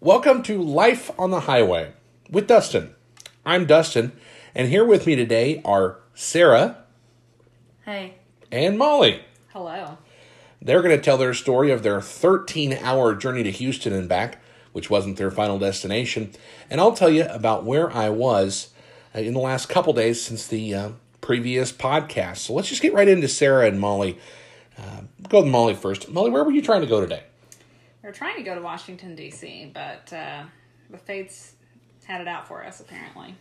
Welcome to Life on the Highway with Dustin. I'm Dustin, and here with me today are Sarah Hey. and Molly. Hello. They're going to tell their story of their 13 hour journey to Houston and back, which wasn't their final destination. And I'll tell you about where I was uh, in the last couple days since the uh, previous podcast. So let's just get right into Sarah and Molly. Uh, go with Molly first. Molly, where were you trying to go today? We are trying to go to Washington, D.C., but uh, the fates had it out for us, apparently.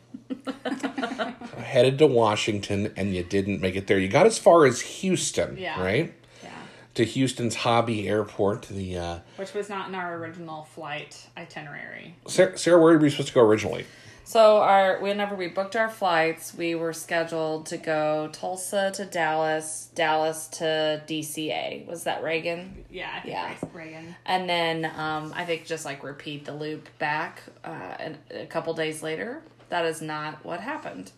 Headed to Washington and you didn't make it there. You got as far as Houston, Yeah. right? Yeah. To Houston's Hobby Airport. The uh, Which was not in our original flight itinerary. Sarah, Sarah, where were you supposed to go originally? So our whenever we booked our flights, we were scheduled to go Tulsa to Dallas, Dallas to DCA. Was that Reagan? Yeah, I think Yeah. Reagan. And then um, I think just like repeat the loop back uh, and a couple days later. That is not what happened.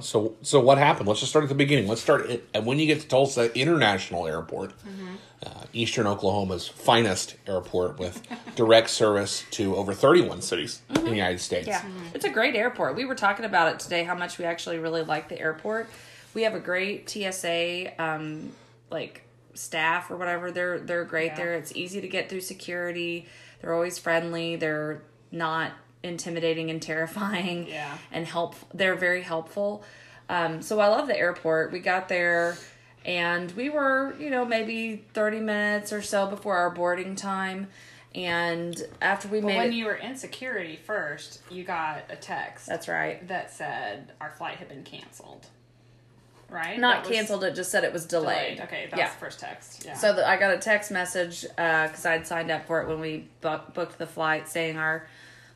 So, so what happened? Let's just start at the beginning. Let's start at, at when you get to Tulsa International Airport, uh, Eastern Oklahoma's finest airport with direct service to over 31 cities in the United States. Yeah, it's a great airport. We were talking about it today. How much we actually really like the airport. We have a great TSA um, like staff or whatever. They're they're great Yeah. there. It's easy to get through security. They're always friendly. They're not intimidating and terrifying. Yeah. and help. They're very helpful. Um, so I love the airport. We got there. And we were, you know, maybe 30 minutes or so before our boarding time. And after we But made when it, you were in security first, you got a text that's right. that said our flight had been canceled. Right? not That canceled it just said it was delayed, Delayed. Okay, that yeah was first text. Yeah. so the, i got a text message uh, because i'd signed up for it when we bu- booked the flight saying our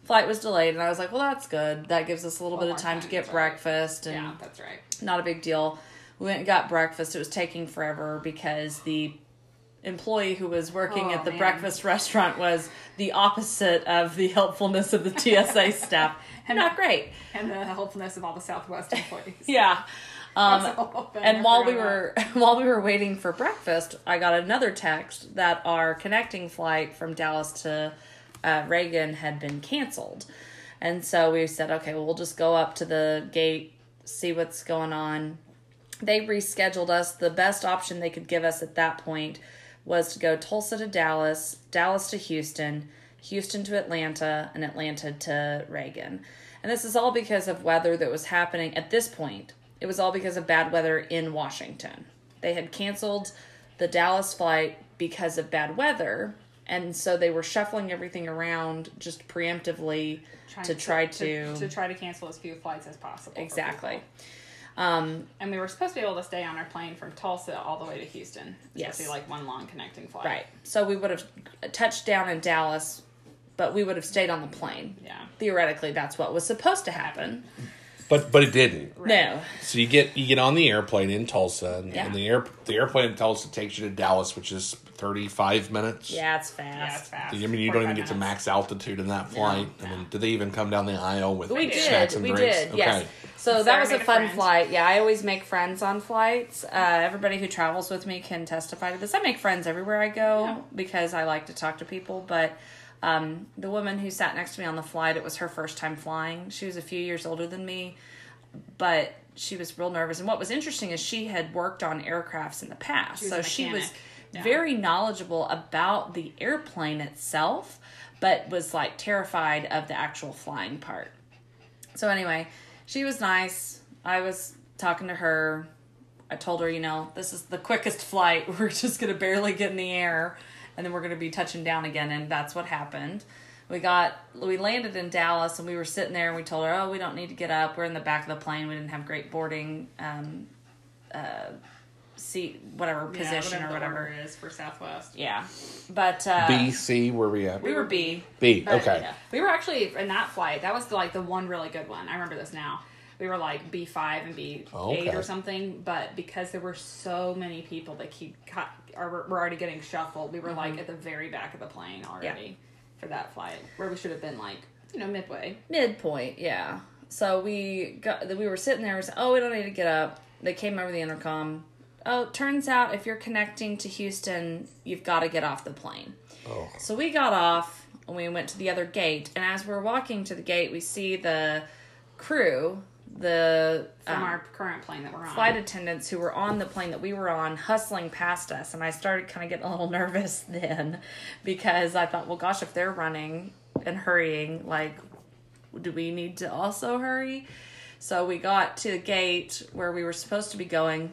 flight was delayed and i was like well that's good that gives us a little bit of time, time, to get that's right. breakfast and yeah, that's right. not a big deal we went and got breakfast it was taking forever because the employee who was working Oh, at the man. breakfast restaurant was the opposite of the helpfulness of the tsa staff and, not great And the helpfulness of all the Southwest employees. yeah been and while we were while we were waiting for breakfast, I got another text that our connecting flight from Dallas to uh, Reagan had been canceled, and so we said, okay, well, we'll just go up to the gate, see what's going on. They rescheduled us. The best option they could give us at that point was to go Tulsa to Dallas, Dallas to Houston, Houston to Atlanta, and Atlanta to Reagan. And this is all because of weather that was happening at this point. It was all because of bad weather in Washington. They had canceled the Dallas flight because of bad weather, and so they were shuffling everything around just preemptively Trying to try to, to try to cancel as few flights as possible. exactly. Um, And we were supposed to be able to stay on our plane from Tulsa all the way to Houston. Yes. To be like one long connecting flight. right. So we would have touched down in Dallas, but we would have stayed on the plane. Yeah. Theoretically, that's what was supposed to happen. But but it didn't. No. So you get you get on the airplane in Tulsa, and, Yeah. and the air the airplane in Tulsa takes you to Dallas, which is 35 minutes. Yeah, it's Yeah, it's fast. fast. I mean, you don't even get to minutes. max altitude in that flight. I mean, did they even come down the aisle with We snacks did. and We drinks? did. Yes. So Sarah that was a made a fun friend. flight. Yeah, I always make friends on flights. Uh, everybody who travels with me can testify to this. I make friends everywhere I go Yeah. because I like to talk to people. But um, the woman who sat next to me on the flight, it was her first time flying. She was a few years older than me, but she was real nervous. And what was interesting is she had worked on aircrafts in the past, She so she was. Yeah. very knowledgeable about the airplane itself, but was like terrified of the actual flying part. So anyway, she was nice. I was talking to her. I told her, you know, this is the quickest flight. We're just going to barely get in the air and then we're going to be touching down again and that's what happened. We got we landed in Dallas and we were sitting there and we told her, "Oh, we don't need to get up. We're in the back of the plane. We didn't have great boarding um uh seat whatever Yeah, position whatever or whatever." order is for Southwest. Yeah. But uh B, C, where we at? we were B. B. But, Okay. yeah. We were actually in that flight. That was like the one really good one. I remember this now. We were like B five and B eight Okay. or something, but because there were so many people that keep cut, or were were already getting shuffled, we were Mm-hmm. like at the very back of the plane already for that flight, where we should have been like you know midway. midpoint yeah so we got we were sitting there we said oh we don't need to get up they came over the intercom oh turns out if you're connecting to houston you've got to get off the plane Oh. so we got off and we went to the other gate. And as we're walking to the gate, we see the crew, the From um, our current plane that we're on. flight attendants who were on the plane that we were on hustling past us and i started kind of getting a little nervous then because i thought well gosh if they're running and hurrying like do we need to also hurry so we got to the gate where we were supposed to be going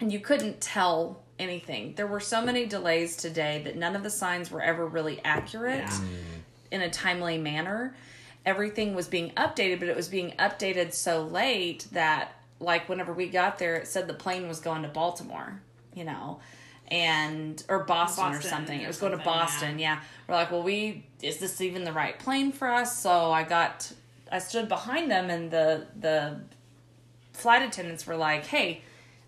and you couldn't tell anything there were so many delays today that none of the signs were ever really accurate Yeah. in a timely manner. Everything was being updated, but it was being updated so late that, like, whenever we got there, it said the plane was going to Baltimore, you know, and or Boston, or something. It was going to Boston. Yeah. we're like, well, we is this even the right plane for us? So I got, I stood behind them, and the the flight attendants were like, hey.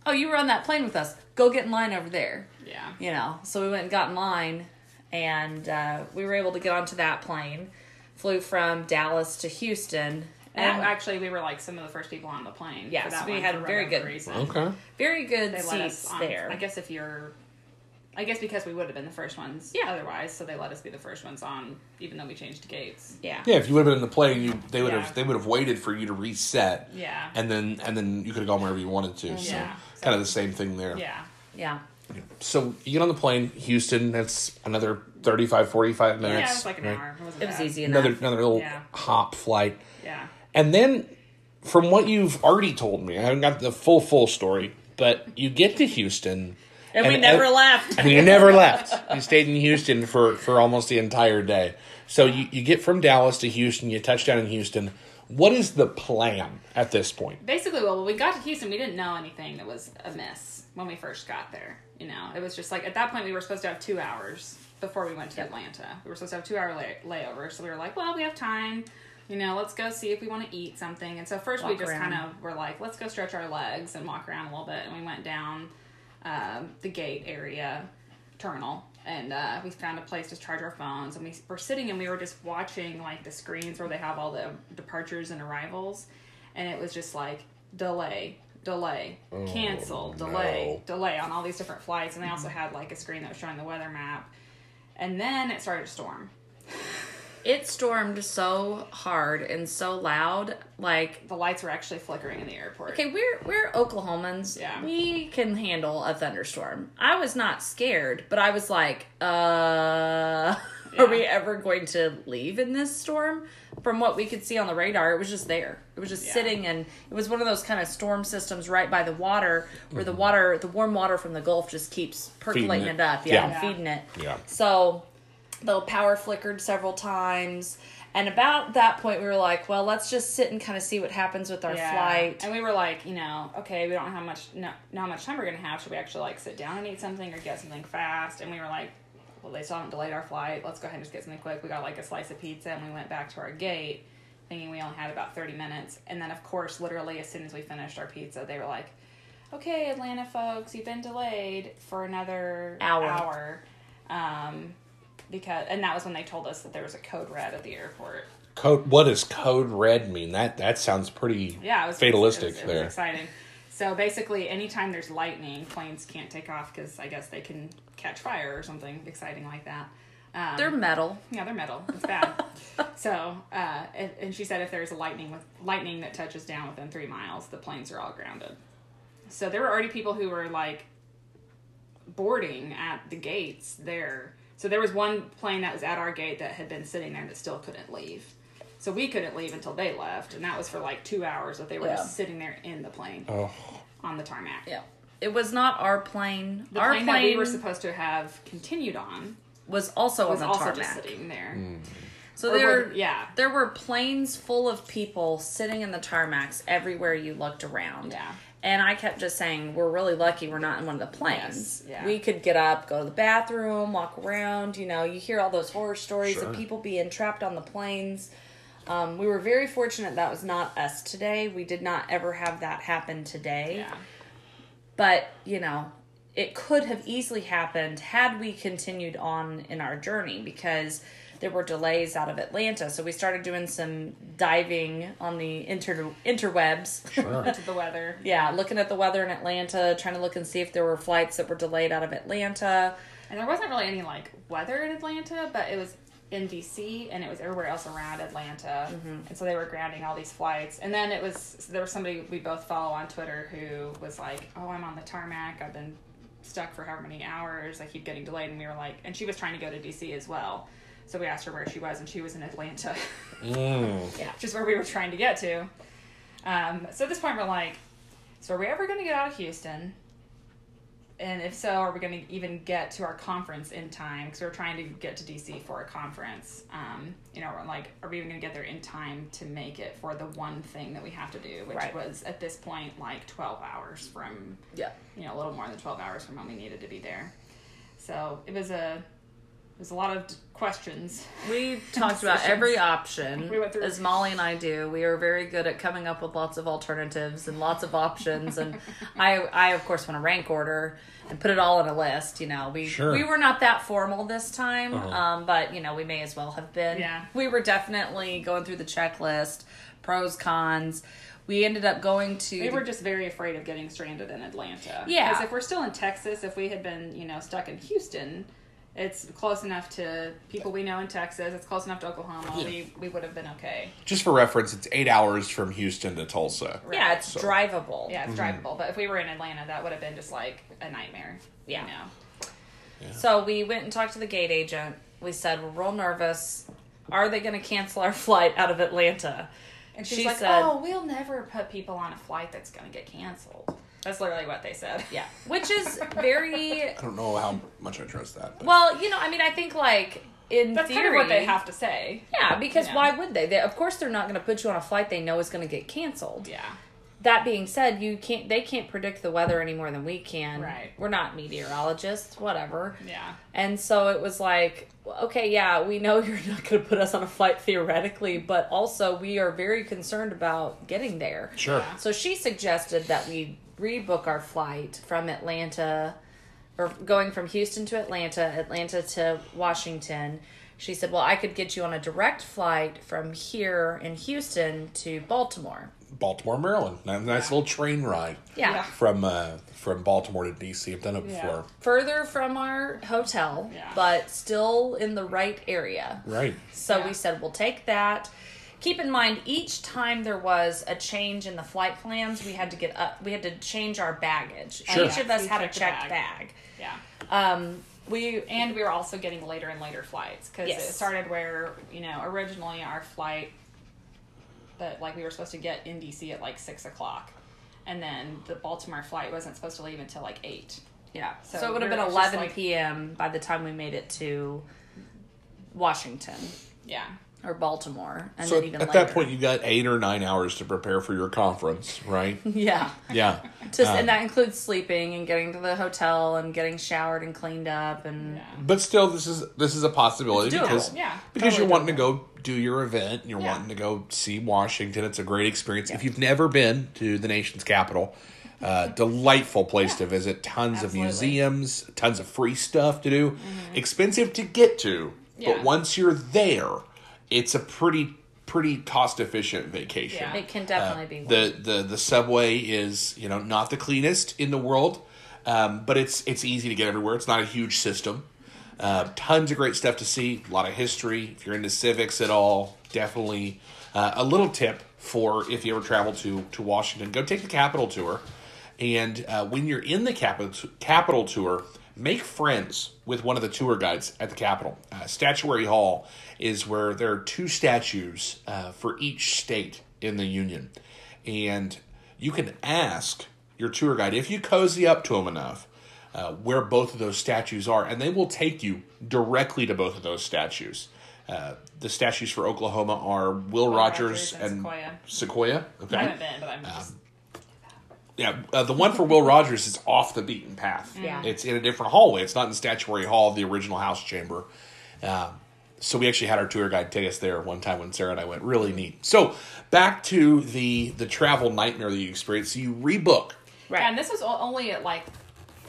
Oh, you were on that plane with us. Go get in line over there Yeah. you know so we went and got in line and uh, we were able to get onto that plane flew from dallas to houston And and actually, we were like some of the first people on the plane. Yes, for that we one had for very good- reason. Okay. very good They let seats us on, there I guess if you're, I guess because we would have been the first ones. Yeah. Otherwise, so they let us be the first ones on, even though we changed gates. yeah Yeah, if you would have been in the plane, you they would Yeah. have they would have waited for you to reset. Yeah. And then and then you could have gone wherever you wanted to. So Yeah. kind of the same thing there. Yeah. yeah So you get on the plane, Houston. That's another 35, 45 minutes. Yeah, it was like an right? hour. It, wasn't it was easy enough Another another little Yeah. hop flight. Yeah. And then, from what you've already told me, I haven't got the full full story, but you get to Houston, and, we never and, left and you never left. You stayed in Houston for for almost the entire day. So you, you get from Dallas to Houston, you touch down in Houston. What is the plan at this point? Basically, well, when we got to Houston, we didn't know anything that was amiss when we first got there. You know, it was just like at that point we were supposed to have two hours before we went to Atlanta. We were supposed to have two hour lay- layover, so we were like, well, we have time. You know, let's go see if we want to eat something. And so first we just around. kind of were like, let's go stretch our legs and walk around a little bit. And we went down um, the gate area terminal and uh, we found a place to charge our phones and we were sitting and we were just watching like the screens where they have all the departures and arrivals and it was just like delay delay cancel delay delay on all these different flights and they also had like a screen that was showing the weather map and then it started to storm it stormed so hard and so loud like the lights were actually flickering in the airport Okay, we're we're Oklahomans. Yeah. We can handle a thunderstorm. I was not scared, but I was like, uh are we ever going to leave in this storm? From what we could see on the radar, it was just there. It was just Yeah. sitting and it was one of those kind of storm systems right by the water where the mm-hmm. water the warm water from the Gulf just keeps percolating it. it. up, yeah, Yeah. and feeding it. Yeah. So the power flickered several times. And about that point, we were like, well, let's just sit and kind of see what happens with our flight. And we were like, you know, okay, we don't know how much no, how much time we're gonna have. Should we actually like sit down and eat something or get something fast? And we were like, well, they still haven't delayed our flight. Let's go ahead and just get something quick. We got like a slice of pizza and we went back to our gate, thinking we only had about thirty minutes. And then of course, literally as soon as we finished our pizza, they were like, okay, Atlanta folks, you've been delayed for another Hour. hour. Um, because and that was when they told us that there was a code red at the airport. Code. What does code red mean? That that sounds pretty Yeah, it was fatalistic it was, it was there. exciting. So basically, anytime there's lightning, planes can't take off because I guess they can catch fire or something exciting like that. Um, They're metal. yeah, they're metal. It's bad. so, uh, and, and she said if there's a lightning with lightning that touches down within three miles, the planes are all grounded. So there were already people who were like boarding at the gates there. So there was one plane that was at our gate that had been sitting there that still couldn't leave. So we couldn't leave until they left, and that was for like two hours that they were Yeah. just sitting there in the plane Oh, on the tarmac. Yeah. It was not our plane. The our plane, plane, that we were supposed to have continued on was also was on the also tarmac. just sitting there. So Or there, were- yeah. there were planes full of people sitting in the tarmacs everywhere you looked around. Yeah. And I kept just saying, we're really lucky we're not in one of the planes. Yes, yeah. We could get up, go to the bathroom, walk around. You know, you hear all those horror stories Sure. of people being trapped on the planes. Um, we were very fortunate that was not us today. We did not ever have that happen today. Yeah. But, you know, it could have easily happened had we continued on in our journey because there were delays out of Atlanta. So we started doing some diving on the inter- interwebs. sure. To the weather. yeah, looking at the weather in Atlanta, trying to look and see if there were flights that were delayed out of Atlanta. And there wasn't really any like weather in Atlanta, but it was in DC and it was everywhere else around Atlanta, Mm-hmm. and so they were grounding all these flights. And then it was there was somebody we both follow on Twitter who was like, "Oh, I'm on the tarmac. I've been stuck for however many hours. I keep getting delayed." And we were like, and she was trying to go to DC as well. So we asked her where she was, and she was in Atlanta, Mm. which is where we were trying to get to. Um, so at this point, we're like, so are we ever going to get out of Houston? And if so, are we going to even get to our conference in time? Because we're trying to get to DC for a conference. Um, you know, we're like, are we even going to get there in time to make it for the one thing that we have to do, which Right. was at this point like 12 hours from, Yeah. you know, a little more than 12 hours from when we needed to be there. So it was a, it was a lot of questions. We talked about every option, We went through- as Molly and I do. We are very good at coming up with lots of alternatives and lots of options. And I, I of course, want to rank order and put it all in a list. You know, we Sure. we were not that formal this time, Uh-huh. um, but you know, we may as well have been. Yeah. we were definitely going through the checklist, pros, cons. We ended up going to. We were just very afraid of getting stranded in Atlanta. Yeah. Because if we're still in Texas, if we had been, you know, stuck in Houston, it's close enough to people we know in Texas. It's close enough to Oklahoma. We we would have been okay. Just for reference, it's eight hours from Houston to Tulsa. yeah, it's So- drivable. Yeah, it's mhm. drivable. But if we were in Atlanta, that would have been just like a nightmare. Yeah. You know. So we went and talked to the gate agent. We said we're real nervous. Are they going to cancel our flight out of Atlanta? And she's She like, said- "Oh, we'll never put people on a flight that's going to get canceled." That's literally what they said. Yeah, which is very I don't know how much I trust that. But. well. You know, I mean, I think like in That's theory, kind of what they have to say. Yeah, because you know. why would they? they? Of course, they're not going to put you on a flight they know is going to get canceled. Yeah. That being said, you can't. They can't predict the weather any more than we can. Right. We're not meteorologists. Whatever. Yeah. And so it was like, okay, yeah, we know you're not going to put us on a flight theoretically, but also we are very concerned about getting there. sure. So she suggested that we rebook our flight from Atlanta or going from Houston to Atlanta, Atlanta to Washington. She said, Well, I could get you on a direct flight from here in Houston to Baltimore. Baltimore, Maryland. Nice nice little train ride Yeah. Yeah. from uh, from Baltimore to DC. I've done it Yeah. before. Further from our hotel, Yeah. but still in the right area. Right. So Yeah. we said we'll take that. Keep in mind, each time there was a change in the flight plans, we had to get up. We had to change our baggage. Sure. Each of us had a checked bag. bag. Yeah. Um, we And we were also getting later and later flights because Yes. it started where you know originally our flight that like we were supposed to get in DC at like six o'clock, and then the Baltimore flight wasn't supposed to leave until like eight. yeah. So, So it would have been we're 11 like- p.m. by the time we made it to Washington Yeah. Or Baltimore, and So then at even that point, you got eight or nine hours to prepare for your conference, right? yeah. yeah. Just Um, and that includes sleeping and getting to the hotel and getting showered and cleaned up and Yeah. But still, this is this is a possibility It's because Yeah. because Totally you're wanting doable. to go do your event and you're Yeah. wanting to go see Washington. It's a great experience. If you've never been to the nation's capital, uh, delightful place to visit. Tons of museums, tons of free stuff to do. Expensive to get to, Yeah. but once you're there, it's a pretty pretty cost efficient vacation. Yeah. it can definitely be. Uh, the the the subway is you know not the cleanest in the world, um, but it's it's easy to get everywhere. It's not a huge system. Uh, tons of great stuff to see. A lot of history. If you're into civics at all, definitely uh, a little tip for if you ever travel to to Washington, go take the Capitol tour. And uh, when you're in the Capitol Capitol tour, make friends with one of the tour guides at the Capitol. Uh, Statuary Hall is where there are two statues uh, for each state in the Union, and you can ask your tour guide if you cozy up to them enough uh, where both of those statues are, and they will take you directly to both of those statues. Uh, the statues for Oklahoma are Will, Rogers, Rogers and and Sequoyah. Sequoyah. Okay. I haven't been, but I'm just Yeah, uh, the one for Will Rogers is off the beaten path. Yeah. It's in a different hallway. It's not in Statuary Hall, the original house chamber. Um, so we actually had our tour guide take us there one time when Sarah and I went. Really neat. So back to the the travel nightmare that you experienced. So you rebook. right. Yeah, and this was only at like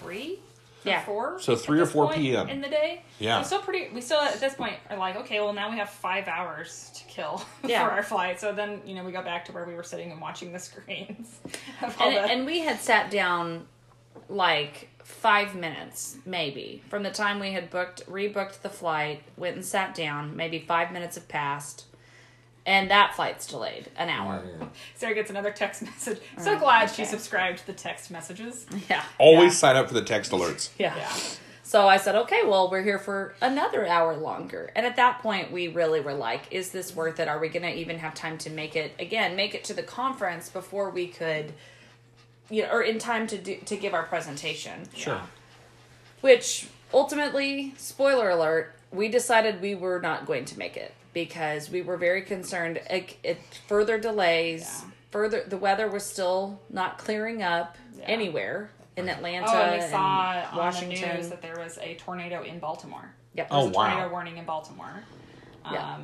three, or Yeah. four. So at 3 or this 4 point p.m.. in the day. Yeah. we're still pretty. We still at this point are like, okay, well now we have five hours to kill Yeah. for our flight. So then you know we go back to where we were sitting and watching the screens. of all and, the- and we had sat down like five minutes, maybe, from the time we had booked, rebooked the flight, went and sat down. Maybe five minutes have passed, and that flight's delayed an hour. Sarah gets another text message. So oh, glad she subscribed to the text messages. Yeah, Always Yeah. sign up for the text alerts. yeah. Yeah. So I said, okay, well, we're here for another hour longer. And at that point, we really were like, is this worth it? Are we going to even have time to make it, again, make it to the conference before we could, you know, or in time to do, to give our presentation? Sure. Which ultimately, spoiler alert, we decided we were not going to make it because we were very concerned. It, it further delays, Yeah. further, the weather was still not clearing up Yeah. anywhere in Atlanta Oh, and we and saw on Washington. the news that there was a tornado in Baltimore. Yep. Oh, There's a wow. tornado warning in Baltimore. Um, Yeah.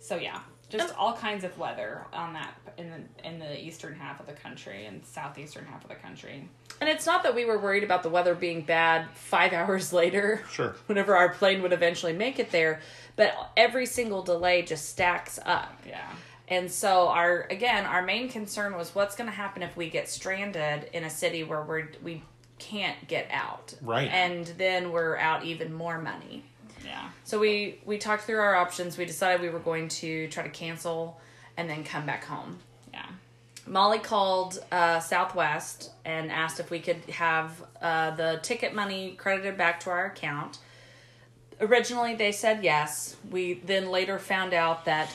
So yeah, just all kinds of weather on that in the in the eastern half of the country and southeastern half of the country. And it's not that we were worried about the weather being bad five hours later. Sure. Whenever our plane would eventually make it there. But every single delay just stacks up. Yeah. And so our again, our main concern was what's gonna happen if we get stranded in a city where we're we can't get out. Right. And then we're out even more money. Yeah. So we we talked through our options. We decided we were going to try to cancel and then come back home. Yeah. Molly called uh, Southwest and asked if we could have uh, the ticket money credited back to our account. Originally, they said yes. We then later found out that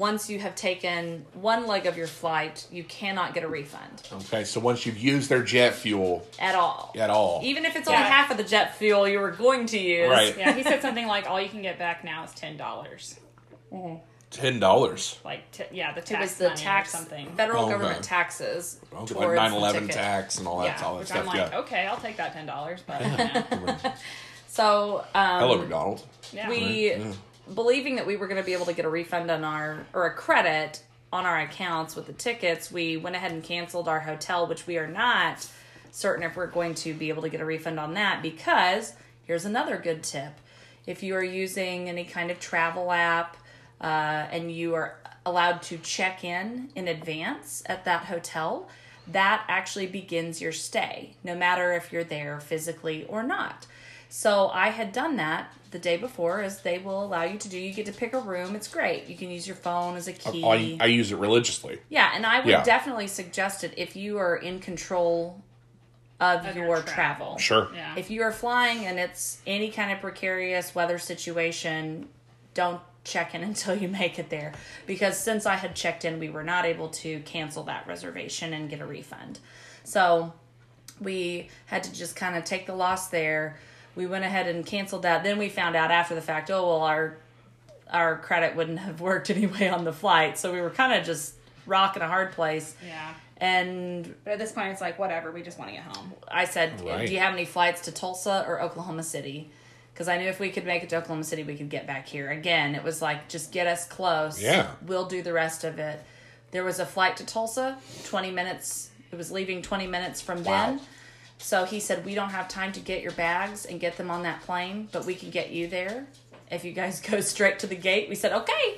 once you have taken one leg of your flight, you cannot get a refund Okay, so once you've used their jet fuel at all. at all, Even if it's only Yeah. half of the jet fuel you were going to use. Right. Yeah. He said something like, "All you can get back now is ten dollars." ten dollars. Like, t- yeah, the It tax was the money tax, or something. federal Okay. government taxes. Like towards 9/11 ticket. tax and all that, yeah, all that which stuff. I'm like, yeah. okay, I'll take that ten dollars, but yeah. So, um, Hello, McDonald. Yeah. we believing that we were going to be able to get a refund on our or a credit on our accounts with the tickets we went ahead and canceled our hotel which we are not certain if we're going to be able to get a refund on that because here's another good tip. If you are using any kind of travel app uh, and you are allowed to check in in advance at that hotel that actually begins your stay no matter if you're there physically or not so I had done that the day before, as they will allow you to do. You get to pick a room. It's great. You can use your phone as a oh, key. I, I use it religiously. yeah, and I would Yeah. definitely suggest it if you are in control of, Of your, your travel. travel. Sure. yeah. If you are flying and it's any kind of precarious weather situation, don't check in until you make it there. Because since I had checked in, we were not able to cancel that reservation and get a refund. So we had to just kind of take the loss there. We went ahead and canceled that. Then we found out after the fact, oh well, our our credit wouldn't have worked anyway on the flight. So we were kind of just rocking a hard place. yeah. And But at this point, it's like whatever. We just want to get home. I said, Right. "Do you have any flights to Tulsa or Oklahoma City?" Because I knew if we could make it to Oklahoma City, we could get back here. Again, it was like just get us close. Yeah. we'll do the rest of it. There was a flight to Tulsa, twenty minutes. It was leaving twenty minutes from Wow. then. So he said, "We don't have time to get your bags and get them on that plane, but we can get you there if you guys go straight to the gate." We said, "Okay."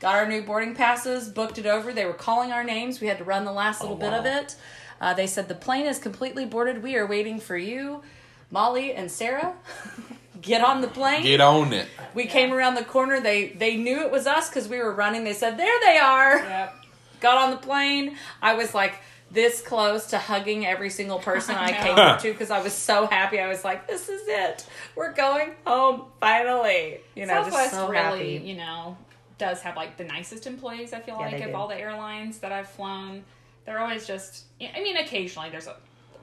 Got our new boarding passes, booked it over. They were calling our names. We had to run the last little bit of it. Uh, they said the plane is completely boarded. We are waiting for you, Molly and Sarah. Get on the plane. Get on it. we came around the corner. They they knew it was us because we were running. They said, "There they are." Yep. Got on the plane. I was like this close to hugging every single person I, I came up to because I was so happy. I was like, "This is it. We're going home finally." You know, Southwest just so really, happy. you know, does have like the nicest employees. I feel Yeah, like of do. all the airlines that I've flown, they're always just. I mean, occasionally there's a,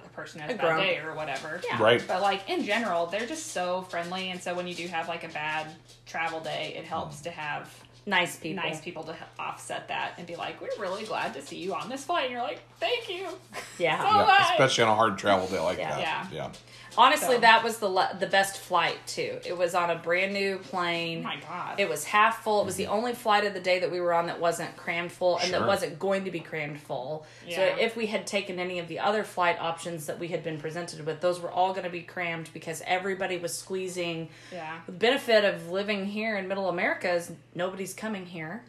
a person who has A a bad day or whatever. Yeah. Right. But like in general, they're just so friendly, and so when you do have like a bad travel day, it Mm. helps to have Nice people. nice people to offset that and be like, "We're really glad to see you on this flight." And you're like, "Thank you." Yeah. So- Yeah, especially on a hard travel day like Yeah. that. Yeah. Yeah. Honestly, So- that was the le- the best flight too. It was on a brand new plane. Oh my god. It was half full. It was the mm-hmm. only flight of the day that we were on that wasn't crammed full and that wasn't going to be crammed full. Yeah. So if we had taken any of the other flight options that we had been presented with, those were all going to be crammed because everybody was squeezing. yeah. The benefit of living here in Middle America is nobody's coming here.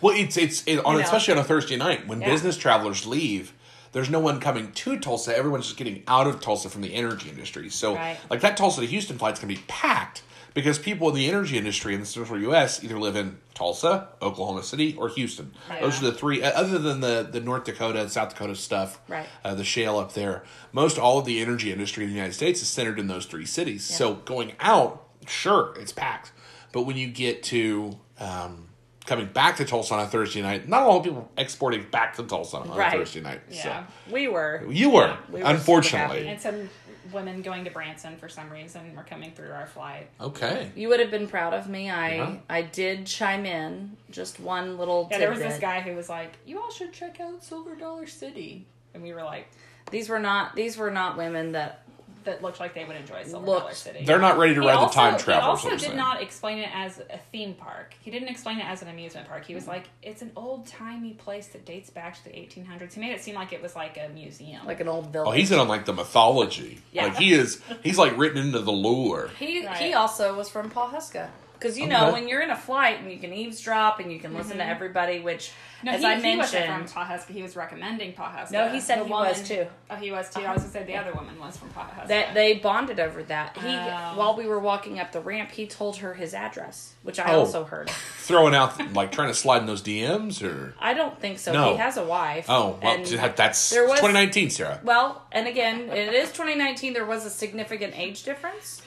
Well, it's it's it, on You know. especially on a Thursday night when Yeah. business travelers leave. There's no one coming to Tulsa. Everyone's just getting out of Tulsa from the energy industry. So, Right. like that Tulsa to Houston flight's to be packed because people in the energy industry in the central U.S. either live in Tulsa, Oklahoma City, or Houston. Those are the three. uh, Other than the the North Dakota and South Dakota stuff, Right. Uh, the shale up there. Most all of the energy industry in the United States is centered in those three cities. So going out, sure, it's packed. But when you get to um, coming back to Tulsa on a Thursday night, not a lot of people exporting back to Tulsa on Right. a Thursday night. Yeah. We were. You were, we were unfortunately. happy. And some women going to Branson for some reason were coming through our flight. Okay. You would have been proud of me. I Yeah. I did chime in just one little. Yeah, there was this guy who was like, "You all should check out Silver Dollar City," and we were like, These were not. These were not women that. "That looked like they would enjoy Silver Looked- Dollar City." They're not ready to He ride also, the time He travelers. also did saying. not explain it as a theme park. He didn't explain it as an amusement park. He was like, "It's an old timey place that dates back to the 1800s." He made it seem like it was like a museum. Like an old oh, village. Oh, he's in on like the mythology. Yeah. Like he is. He's like written into the lore. He Right. he also was from Pawhuska. Because you Okay. know when you're in a flight and you can eavesdrop and you can listen to mm-hmm. everybody, which no, as he, I he wasn't mentioned, from Pawhuska. He was recommending Pawhuska. No, he said The he was, too. Oh, he was too. I was gonna say the other woman was from Pawhuska. that they bonded over that. He Oh. while we were walking up the ramp, he told her his address, which I Oh. also heard. Throwing out like trying to slide in those DMs or. I don't think so. No. He has a wife. Oh well, that's there was- 2019, Sarah. Well, and again, it is 2019. There was a significant age difference.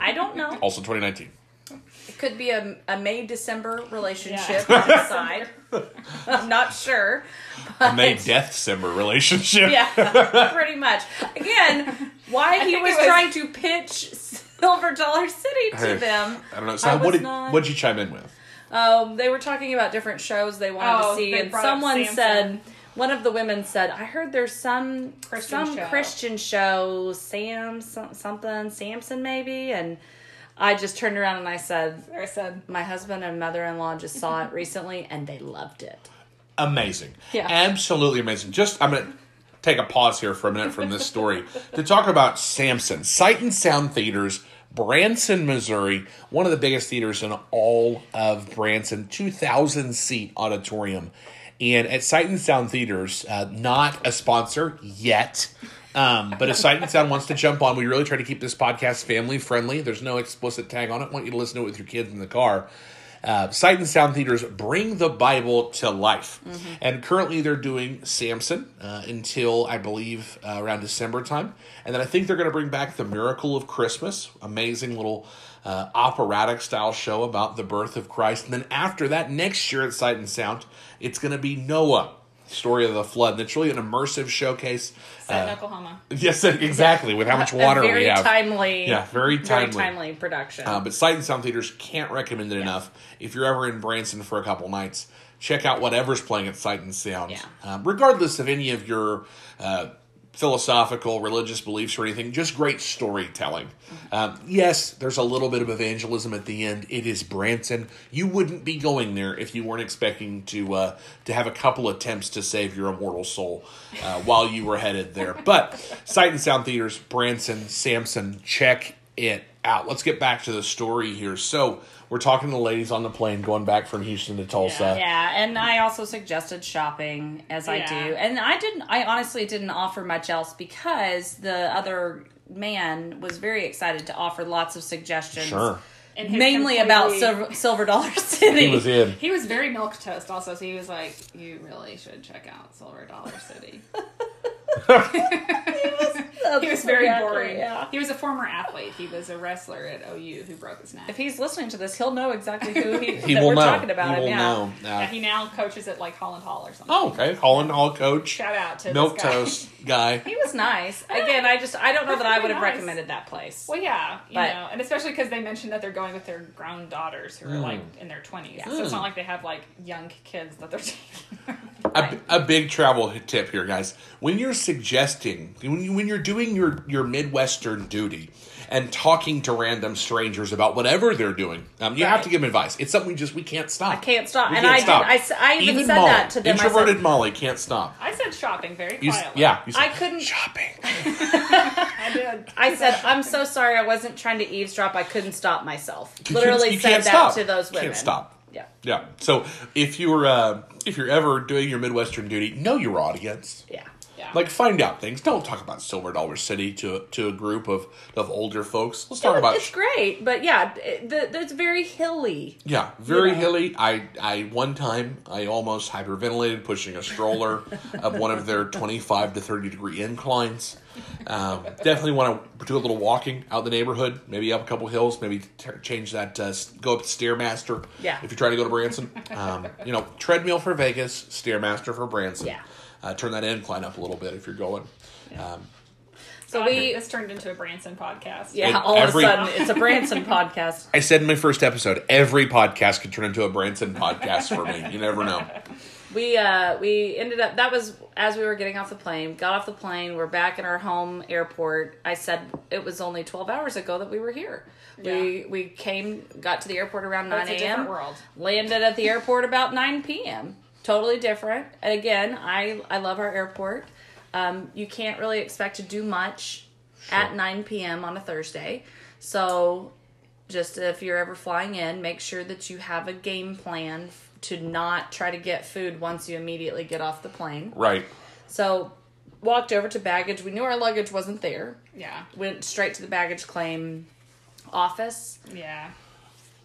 I don't know. Also 2019. It could be a, a May December relationship on the side. I'm not sure. A May Death Simber relationship. Yeah, pretty much. Again, why he was, was- trying to pitch Silver Dollar City to Hey, them. I don't know. So I what did not- what'd you chime in with? Um, they were talking about different shows they wanted Oh, to see, and someone said, one of the women said, "I heard there's some Christian some show." Christian show, Sam some, something Samson maybe," and I just turned around and I said, Sarah said, "My husband and mother-in-law just saw it recently, and they loved it." Amazing. Yeah. Absolutely amazing. Just I'm gonna take a pause here for a minute from this story to talk about Samson. Sight and Sound Theaters, Branson, Missouri, one of the biggest theaters in all of Branson, 2,000 seat auditorium. And at Sight and Sound Theaters, uh, not a sponsor yet. Um, but if Sight and Sound wants to jump on, we really try to keep this podcast family friendly. There's no explicit tag on it. want you to listen to it with your kids in the car. Uh, Sight and Sound Theaters bring the Bible to life. And currently they're doing Samson uh, until, I believe, uh, around December time. And then I think they're going to bring back The Miracle of Christmas, amazing little uh, operatic style show about the birth of Christ. And then after that, next year at Sight and Sound, it's going to be Noah, story of the flood. It's really an immersive showcase. "Set in Uh, Oklahoma." yes, exactly, with how much water we have. Very timely, Yeah, very timely. very timely production. Uh, but Sight and Sound Theaters can't recommend it enough. If you're ever in Branson for a couple nights, check out whatever's playing at Sight and Sound. Yeah. Um, regardless of any of your uh, philosophical, religious beliefs or anything, just great storytelling. Um, yes, there's a little bit of evangelism at the end. It is Branson. You wouldn't be going there if you weren't expecting to uh, to have a couple attempts to save your immortal soul uh, while you were headed there. But Sight and Sound Theaters, Branson, Samson, check it out. Let's get back to the story here. So we're talking to the ladies on the plane going back from Houston to Tulsa. Yeah, and I also suggested shopping as I do. And I didn't I honestly didn't offer much else because the other man was very excited to offer lots of suggestions. Sure. Mainly about Silver, Silver Dollar City. He was in. He was very milk toast also, so he was like, "You really should check out Silver Dollar City." he was very Exactly, boring. yeah. He was a former athlete. He was a wrestler at OU who broke his neck. If he's listening to this, he'll know exactly who he, He that will we're know. talking about he him. will yeah. know. Uh, yeah, he now coaches at like Holland Hall or something. oh, okay. Holland Hall coach, Shout out to milk this guy. toast guy. He was nice. Again, I just I don't know that I would have Nice. recommended that place. Well, yeah, you But- know, and especially because they mentioned that they're going with their grown daughters who are like in their twenties, so it's not like they have like young kids that they're taking. A, a big travel tip here, guys. When you're suggesting, when, you, when you're doing your, your Midwestern duty and talking to random strangers about whatever they're doing, um, you have to give them advice. It's something we just we can't stop. I can't stop. We and can't I stop. did. I, I even, said Molly, that to them. I said- Introverted Molly can't stop. I said shopping very You, quietly. yeah, you said, I couldn't. shopping. I did. I said, I'm so sorry. I wasn't trying to eavesdrop. I couldn't stop myself. You Literally you said that stop. to those women. Can't stop. Yeah. Yeah. So if you're uh, if you're ever doing your Midwestern duty, know your audience. Yeah. Yeah. Like find out things. Don't talk about Silver Dollar City to to a group of of older folks. Let's talk about it's great, but yeah, it, the, it's very hilly. Yeah, very know. hilly. I, I one time I almost hyperventilated pushing a stroller up one of their twenty five to thirty degree inclines. Um, definitely want to do a little walking out the neighborhood, maybe up a couple hills, maybe t- change that, uh, go up to Stairmaster. Yeah. If you're trying to go to Branson, um, you know, treadmill for Vegas, Stairmaster for Branson. Yeah. Uh, turn that incline up a little bit if you're going. Um, So God, we, this turned into a Branson podcast. yeah, And all every- of a sudden it's a Branson podcast. I said in my first episode, every podcast could turn into a Branson podcast for me. You never know. We uh we ended up that was as we were getting off the plane. Got off the plane. We're back in our home airport. I said it was only twelve hours ago that we were here. We we came got to the airport around nine it's a different a.m. world. Landed at the airport about nine p.m. Totally different. And again, I I love our airport. Um, you can't really expect to do much at nine p.m. on a Thursday. So just if you're ever flying in, make sure that you have a game plan to not try to get food once you immediately get off the plane. Right. So, walked over to baggage. We knew our luggage wasn't there. Yeah. Went straight to the baggage claim office, Yeah.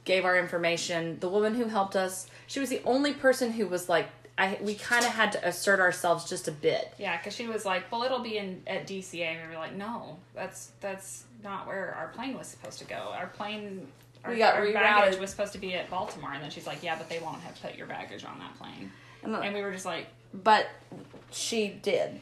gave our information. The woman who helped us, she was the only person who was like, I we kind of had to assert ourselves just a bit. Yeah, because she was like, "Well, it'll be in at DCA," and we were like, "No, that's that's not where our plane was supposed to go. Our plane, our, We got our rerouted. baggage was supposed to be at Baltimore." And then she's like, "Yeah, but they won't have put your baggage on that plane." And, And we were just like, but she did,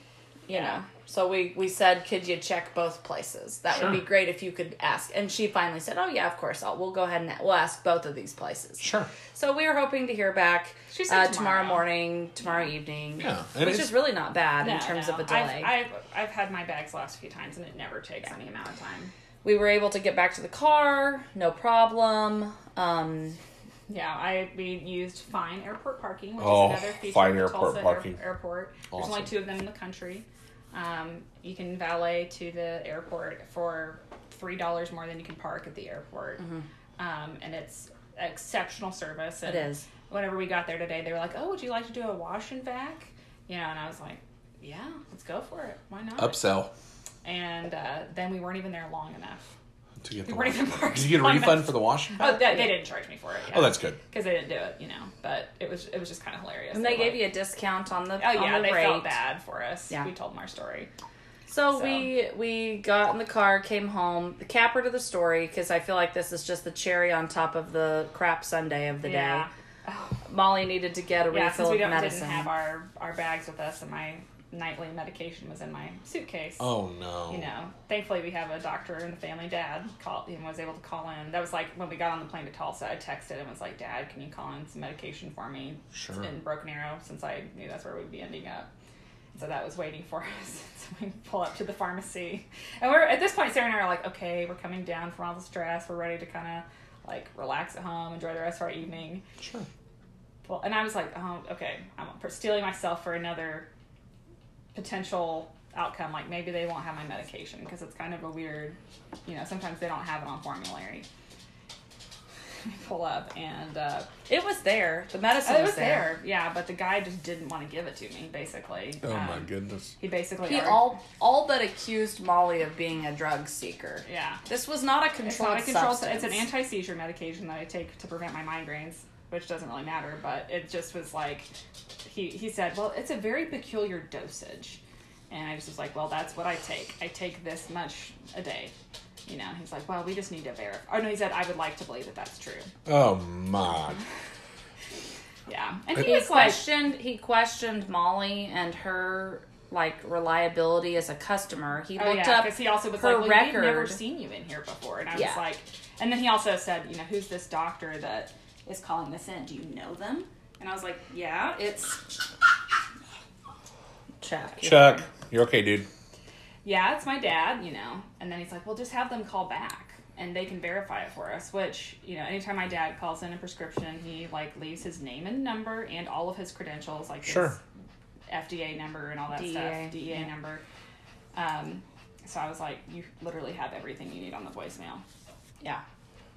you Yeah. know. So we we said, could you check both places? That would be great if you could ask. And she finally said, oh yeah, of course. I'll, we'll go ahead and we'll ask both of these places. Sure. So we were hoping to hear back She said uh, tomorrow. tomorrow. morning, tomorrow evening. Yeah, and which it's- is really not bad in terms no. of a delay. I've, I've I've had my bags lost a few times, and it never takes any amount of time. we were able to get back to the car, no problem. Um, Yeah, I we used Fine Airport Parking, which Oh, is another feature Fine of the Airport Tulsa Air- parking. airport. There's only two of them in the country. Um, you can valet to the airport for three dollars more than you can park at the airport, um, and it's exceptional service. And Mm-hmm. It is. Whenever we got there today, they were like, "Oh, would you like to do a wash and vac?" You know, and I was like, "Yeah, let's go for it. Why not?" Upsell And uh, then we weren't even there long enough. To get the weren't wash. even parked. Did you get a long refund enough. for the wash? Oh, they, they didn't charge me for it. Yeah. Oh, that's good. because they didn't do it, you know. But it was it was just kind of hilarious. and they were gave like- you a discount on the Oh yeah, the they rate. felt bad for us. Yeah. we told them our story. So, So. we we got in the car, came home. The capper to the story because I feel like this is just the cherry on top of the crap sundae of the Yeah. day. Molly needed to get a Yeah, refill since we of don't, medicine. didn't have our our bags with us, and my nightly medication was in my suitcase. Oh no. You know, thankfully we have a doctor and the family dad called and was able to call in. That was like when we got on the plane to Tulsa. I texted and was like, "Dad, can you call in some medication for me Sure. in Broken Arrow?" Since I knew that's where we'd be ending up. So that was waiting for us. So we pull up to the pharmacy, and we're at this point. Sarah and I are like, "Okay, we're coming down from all the stress. We're ready to kind of like relax at home, enjoy the rest of our evening." Sure. Well, and I was like, oh, okay, I'm steeling myself for another potential outcome. Like maybe they won't have my medication because it's kind of a weird, you know, sometimes they don't have it on formulary. Pull up and uh, It was there. The medicine it was, was there, yeah, but the guy just didn't want to give it to me. Basically, Oh my Um, goodness. He basically He argued- all all but accused Molly of being a drug seeker. yeah. This was not a It's not a controlled. substance. It's an anti seizure medication that I take to prevent my migraines, which doesn't really matter. But it just was like, he he said, well, it's a very peculiar dosage, and I just was like, well, that's what I take. I take this much a day. You know, he's like, well, we just need to verify. Oh no, he said, I would like to believe that that's true. Oh my. Yeah, and he He was like, questioned he questioned Molly and her like reliability as a customer. He Oh looked yeah, up because he also was her like, well, we've never seen you in here before, and I Yeah. was like, and then he also said, you know, who's this doctor that is calling this in? Do you know them? And I was like, yeah, it's Chuck. Chuck, you're okay, dude. yeah, it's my dad, you know. And then he's like, well, just have them call back and they can verify it for us. Which, you know, anytime my dad calls in a prescription, he like leaves his name and number and all of his credentials, like Sure. his FDA number and all that DEA, stuff, DEA yeah. number. Um, so I was like, you literally have everything you need on the voicemail. Yeah.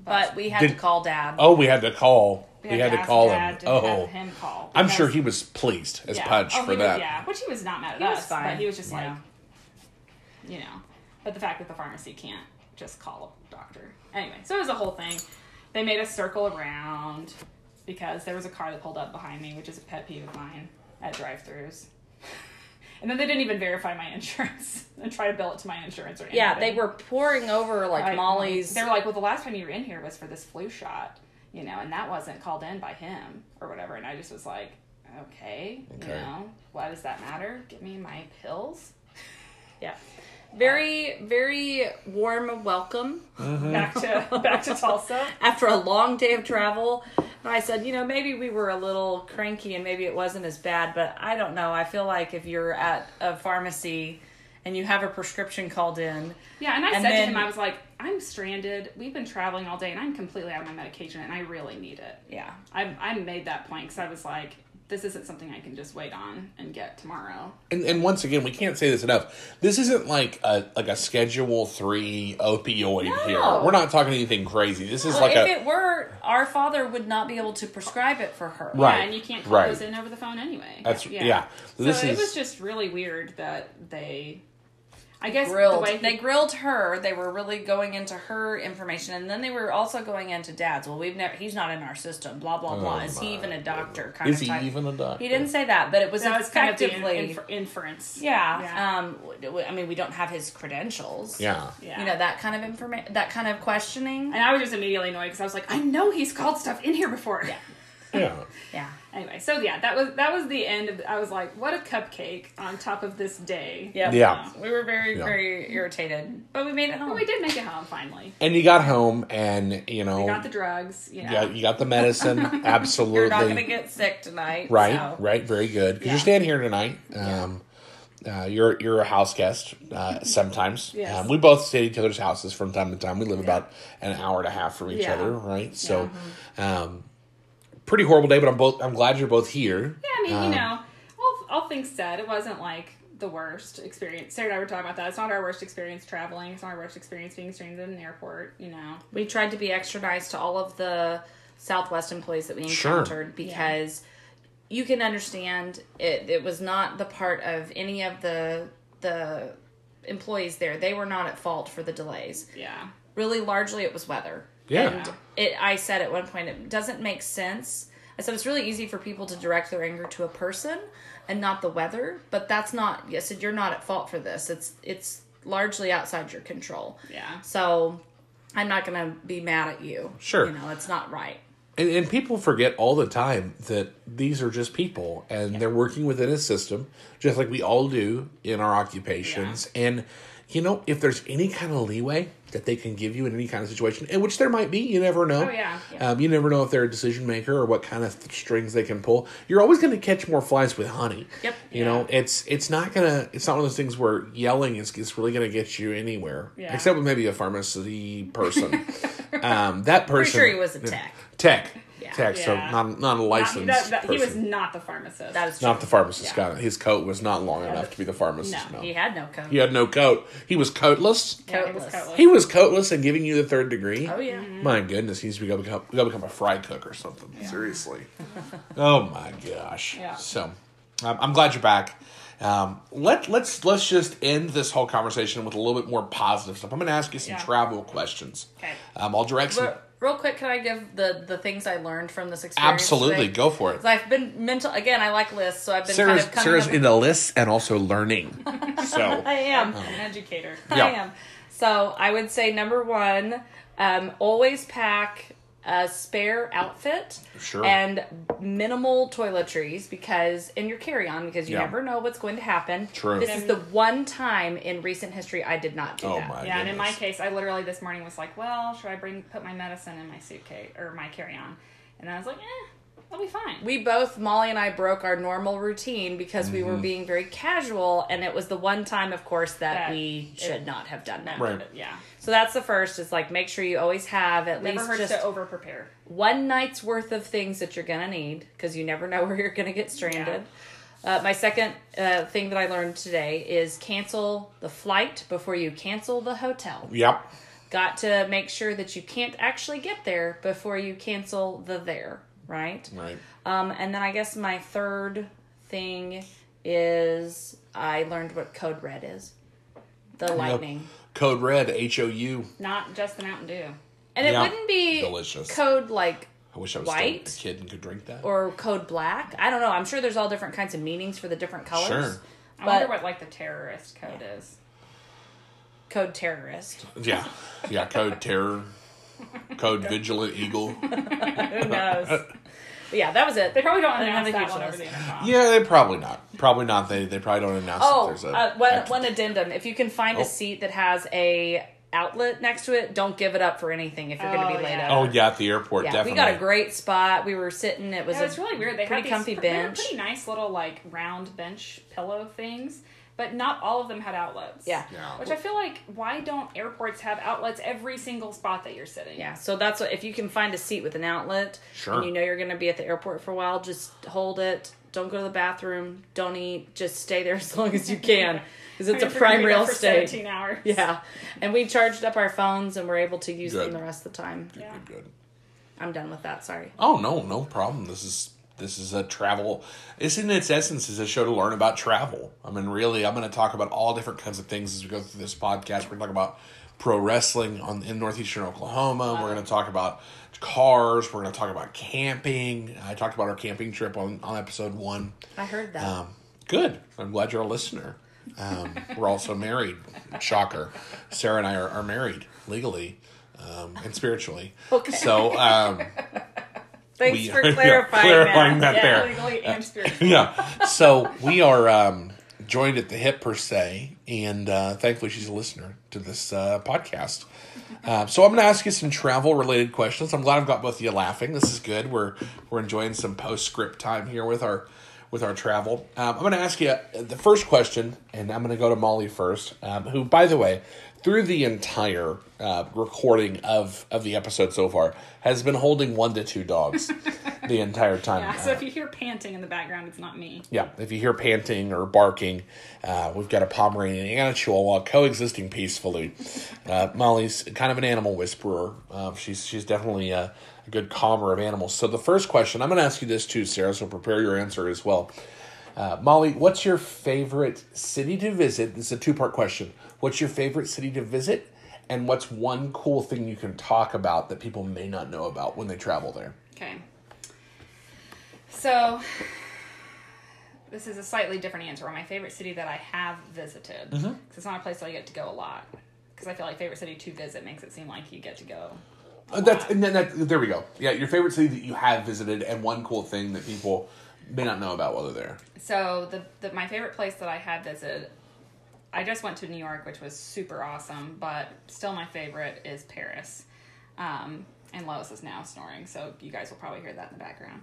But we had Did- to call dad. Oh, we had to call. We, had to ask call Dad him. to Oh, have him call. I'm sure he was pleased as yeah. punch Oh, for he was- that. yeah, which he was not mad at He was us, fine. but he was just Yeah. like, you know, but the fact that the pharmacy can't just call a doctor. Anyway, so it was a whole thing. They made us circle around because there was a car that pulled up behind me, which is a pet peeve of mine at drive-throughs. And then they didn't even verify my insurance and try to bill it to my insurance or anything. yeah, they were poring over like I- Molly's. They were like, "Well, the last time you were in here was for this flu shot, you know, and that wasn't called in by him or whatever." And I just was like, "Okay, Okay. you know, why does that matter? Give me my pills." yeah, very very warm welcome Back to back to Tulsa. after a long day of travel. I said, you know, maybe we were a little cranky and maybe it wasn't as bad, but I don't know. I feel like if you're at a pharmacy and you have a prescription called in, Yeah, and I And said then- to him, I was like, "I'm stranded. We've been traveling all day, and I'm completely out of my medication, and I really need it." yeah, I I made that point because I was like, "This isn't something I can just wait on and get tomorrow." And, and once again, we can't say this enough. This isn't like a like a Schedule Three opioid No. here. We're not talking anything crazy. This is Well, like if a it were, our father would not be able to prescribe it for her. Right. Yeah, and you can't call right. those in over the phone anyway. That's- yeah. So This it is- was just really weird that they, I guess, grilled. the way he, they grilled her. They were really going into her information, and then they were also going into Dad's. Well, we've never. He's not in our system. Blah blah blah. Is he Oh even a doctor? Kind is of he type. even a doctor? He didn't say that, but it was that was kind of the effectively. in, infer- inference. yeah. Yeah. Um. w- w- I mean, we don't have his credentials. Yeah. Yeah. You know that kind of information. That kind of questioning. And I was just immediately annoyed because I was like, I know he's called stuff in here before. Yeah. Yeah. Yeah. Anyway, so yeah, that was that was the end of. I was like, what a cupcake on top of this day. Yep. Yeah. We were very Yeah. very irritated, but we made it home. But we did make it home finally. And you got home, and you know, We got the drugs. You know. you got, you got the medicine. Absolutely. You're not gonna get sick tonight. Right, so- right, very good. Because Yeah. you're staying here tonight. Um, uh, you're you're a house guest uh, sometimes. Yes. Um, we both stay at each other's houses from time to time. We live about an hour and a half from each Yeah. other, right? So, um, pretty horrible day. But I'm both. I'm glad you're both here. Yeah, I mean, Um, you know, all, all things said, it wasn't like the worst experience. Sarah and I were talking about that. It's not our worst experience traveling. It's not our worst experience being stranded in an airport. You know. we tried to be extra nice to all of the Southwest employees that we Sure. encountered because you can understand it. It was not the part of any of the the employees there. They were not at fault for the delays. Yeah. Really, largely it was weather. Yeah. And it. I said at one point it doesn't make sense. I said it's really easy for people to direct their anger to a person and not the weather, but that's not. I said you're not at fault for this. It's it's largely outside your control. Yeah. So I'm not going to be mad at you. Sure. You know, it's not right. And, and people forget all the time that these are just people and they're working within a system, just like we all do in our occupations. And, you know, if there's any kind of leeway that they can give you in any kind of situation, and which there might be, you never know. Oh, yeah. Um, you never know if they're a decision maker or what kind of strings they can pull. You're always going to catch more flies with honey. Yep. You know, it's it's not gonna it's not one of those things where yelling is, is really gonna get you anywhere. Yeah. Except with maybe a pharmacy person. um, that person Pretty sure he was a tech. Tech. Yeah. Tech, so not, not a Not- licensed that- that- he was not the pharmacist. That is true. not the pharmacist Yeah. guy. His coat was not long enough to be the pharmacist. No, No, He had no coat. He had no coat. He was coatless. yeah, he was coatless. coatless. He was coatless and giving you the third degree. Oh yeah. My goodness, he's to become, we gotta become a fry cook or something. Seriously. oh my gosh. Yeah. So, um, I'm glad you're back. Um, let let's let's just end this whole conversation with a little bit more positive stuff. I'm going to ask you some Yeah. travel questions. Okay. Um, I'll direct some. But real quick, can I give the the things I learned from this experience? Absolutely, today? go for it. I've been mental again. I like lists, so I've been Sarah's kind of coming Sarah's up- into lists and also learning. So I am. An educator. Yeah. I am. So I would say number one, um, always pack a spare outfit Sure. and minimal toiletries because in your carry on because you Yeah. never know what's going to happen. True. This is the one time in recent history I did not do Oh that. my Yeah, and in my case, I literally this morning was like, well, should I bring put my medicine in my suitcase or my carry on? And I was like, eh, that'll be fine. We both, Molly and I, broke our normal routine because we Mm-hmm. were being very casual, and it was the one time, of course, that, That we it- should not have done that. Right. Yeah. So that's the first. Is like make sure you always have at Never least hurts just to over prepare. one night's worth of things that you're gonna need because you never know where you're gonna get stranded. Uh, my second uh, thing that I learned today is cancel the flight before you cancel the hotel Yep. got to make sure that you can't actually get there before you cancel the there, right? Right. Um, and then I guess my third thing is I learned what code red is. The lightning. Code Red, H O U. Not just the Mountain Dew. And it wouldn't be Delicious. code like I wish I was White? still a kid and could drink that. or code black. I don't know. I'm sure there's all different kinds of meanings for the different colors. Sure. I But- wonder what like the terrorist code is. Code terrorist. Yeah. Yeah, Code Terror. Code Vigilant Eagle. Who knows? But yeah, that was it. They probably don't announce have that one over the intercom. Yeah, they probably not. Probably not. They they probably don't announce Oh, that there's a uh, one, one addendum. If you can find Oh. a seat that has a outlet next to it, don't give it up for anything if you're going to Oh, be late yeah. Oh yeah, at the airport, yeah, definitely. we got a great spot. We were sitting. It was, Yeah, a it's really weird. They pretty had comfy these, they were bench. pretty nice little like round bench pillow things, but not all of them had outlets. Yeah. Yeah. Which I feel like why don't airports have outlets every single spot that you're sitting? Yeah, so that's what if you can find a seat with an outlet Sure. and you know you're going to be at the airport for a while, just hold it. Don't go to the bathroom. Don't eat. Just stay there as long as you can because it's I mean, a if you're gonna prime real estate. 17 hours. Yeah, and we charged up our phones and we're able to use them the rest of the time. Yeah. Good, good. I'm done with that. Sorry. Oh no, no problem. This is this is a travel. This in its essence is a show to learn about travel. I mean, really, I'm going to talk about all different kinds of things as we go through this podcast. We're going to talk about pro wrestling on in northeastern Oklahoma. We're going to talk about cars. We're going to talk about camping. I talked about our camping trip on on episode one. I heard that. Um, good. I'm glad you're a listener. Um, we're also married. Shocker. Sarah and I are, are married legally um, and spiritually. Okay. So. Thanks we- for yeah, clarifying, clarifying that. that Yeah, there. legally and spiritually. yeah. So we are um, joined at the hip per se, and uh, thankfully she's a listener to this uh, podcast. Uh, so I'm going to ask you some travel related questions. I'm glad I've got both of you laughing. This is good. We're we're enjoying some postscript time here with our with our travel. Um, I'm going to ask you the first question, and I'm going to go to Molly first. Um, who, by the way, through the entire uh, recording of of the episode so far, has been holding one to two dogs the entire time. Yeah, so Uh, if you hear panting in the background, it's not me. yeah, if you hear panting or barking, uh, we've got a Pomeranian and a Chihuahua coexisting peacefully. Uh, Molly's kind of an animal whisperer. Uh, she's she's definitely a, a good calmer of animals. So the first question, I'm going to ask you this too, Sarah. So prepare your answer as well. Uh, Molly, what's your favorite city to visit? This is a two part question. What's your favorite city to visit? And what's one cool thing you can talk about that people may not know about when they travel there? Okay. So, this is a slightly different answer. My favorite city that I have visited, because Mm-hmm. it's not a place that I get to go a lot. Because I feel like favorite city to visit makes it seem like you get to go. Uh, that's and then that, there we go. Yeah, your favorite city that you have visited, and one cool thing that people may not know about while they're there. So the, the my favorite place that I had visited, I just went to New York, which was super awesome, but still my favorite is Paris. Um, and Lois is now snoring, so you guys will probably hear that in the background,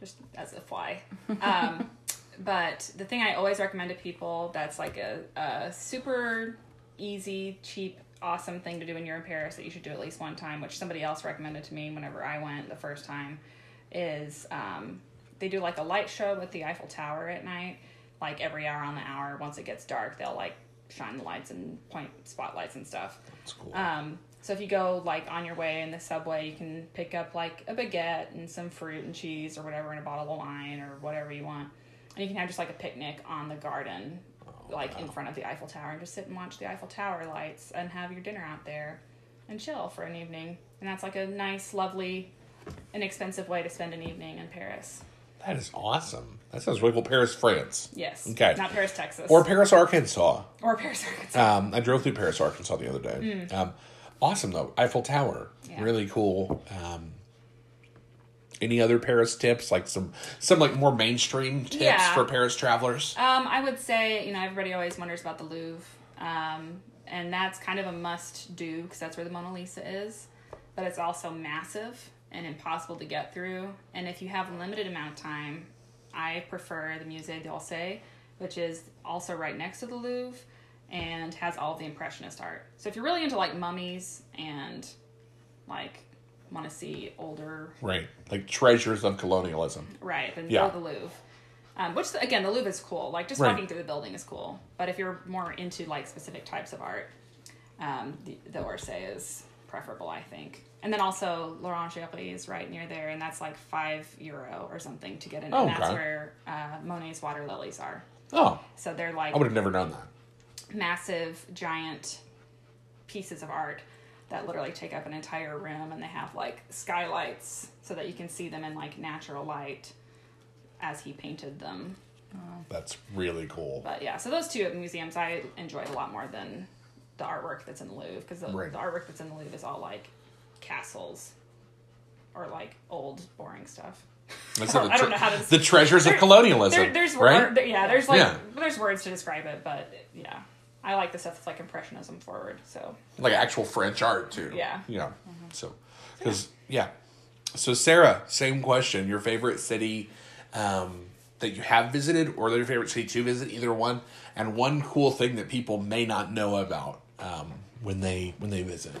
just as a fly. Um, but the thing I always recommend to people that's like a, a super easy, cheap, awesome thing to do when you're in Paris that you should do at least one time, which somebody else recommended to me whenever I went the first time, is um, they do like a light show with the Eiffel Tower at night, like every hour on the hour. Once it gets dark, they'll like shine the lights and point spotlights and stuff. That's cool. Um, so if you go like on your way in the subway, you can pick up like a baguette and some fruit and cheese or whatever and a bottle of wine or whatever you want. And you can have just like a picnic on the garden, like in front of the Eiffel Tower, and just sit and watch the Eiffel Tower lights and have your dinner out there and chill for an evening. And that's like a nice, lovely, inexpensive way to spend an evening in Paris. That is awesome. That sounds really cool. Paris, France, Yes. Okay. Not Paris, Texas. or Paris, Arkansas. or Paris, Arkansas. Um, I drove through Paris, Arkansas the other day. Um, awesome though, Eiffel Tower, Yeah. really cool. Um, any other Paris tips? Like some some like more mainstream tips Yeah. for Paris travelers? Um, I would say, you know, everybody always wonders about the Louvre. Um, and that's kind of a must do because that's where the Mona Lisa is. But it's also massive and impossible to get through. And if you have a limited amount of time, I prefer the Musée d'Orsay, which is also right next to the Louvre and has all of the Impressionist art. So if you're really into like mummies and like want to see older Right, like treasures of colonialism. Right, then Yeah. go to the Louvre. Um, which again, the Louvre is cool. Like just Right. walking through the building is cool. But if you're more into like specific types of art, um, the, the Orsay is preferable, I think. And then also l'Orangerie is right near there, and that's like five euro or something to get in. Oh, and that's okay. where uh, Monet's water lilies are. Oh, So they're like I would have never known that. massive, giant pieces of art that literally take up an entire room, and they have like skylights so that you can see them in like natural light as he painted them. That's really cool. But yeah, so those two museums I enjoyed a lot more than the artwork that's in the Louvre because the, Right. the artwork that's in the Louvre is all like castles or like old boring stuff. That's I don't- the, I don't know how to- the treasures of colonialism. There, there's right? word, there- yeah, there's like Yeah. there's words to describe it, but yeah, I like the stuff that's like impressionism forward. So like actual French art too. Yeah. You know, so because yeah. So Sarah, same question. Your favorite city um, that you have visited, or your favorite city to visit, either one, and one cool thing that people may not know about um, when they when they visit.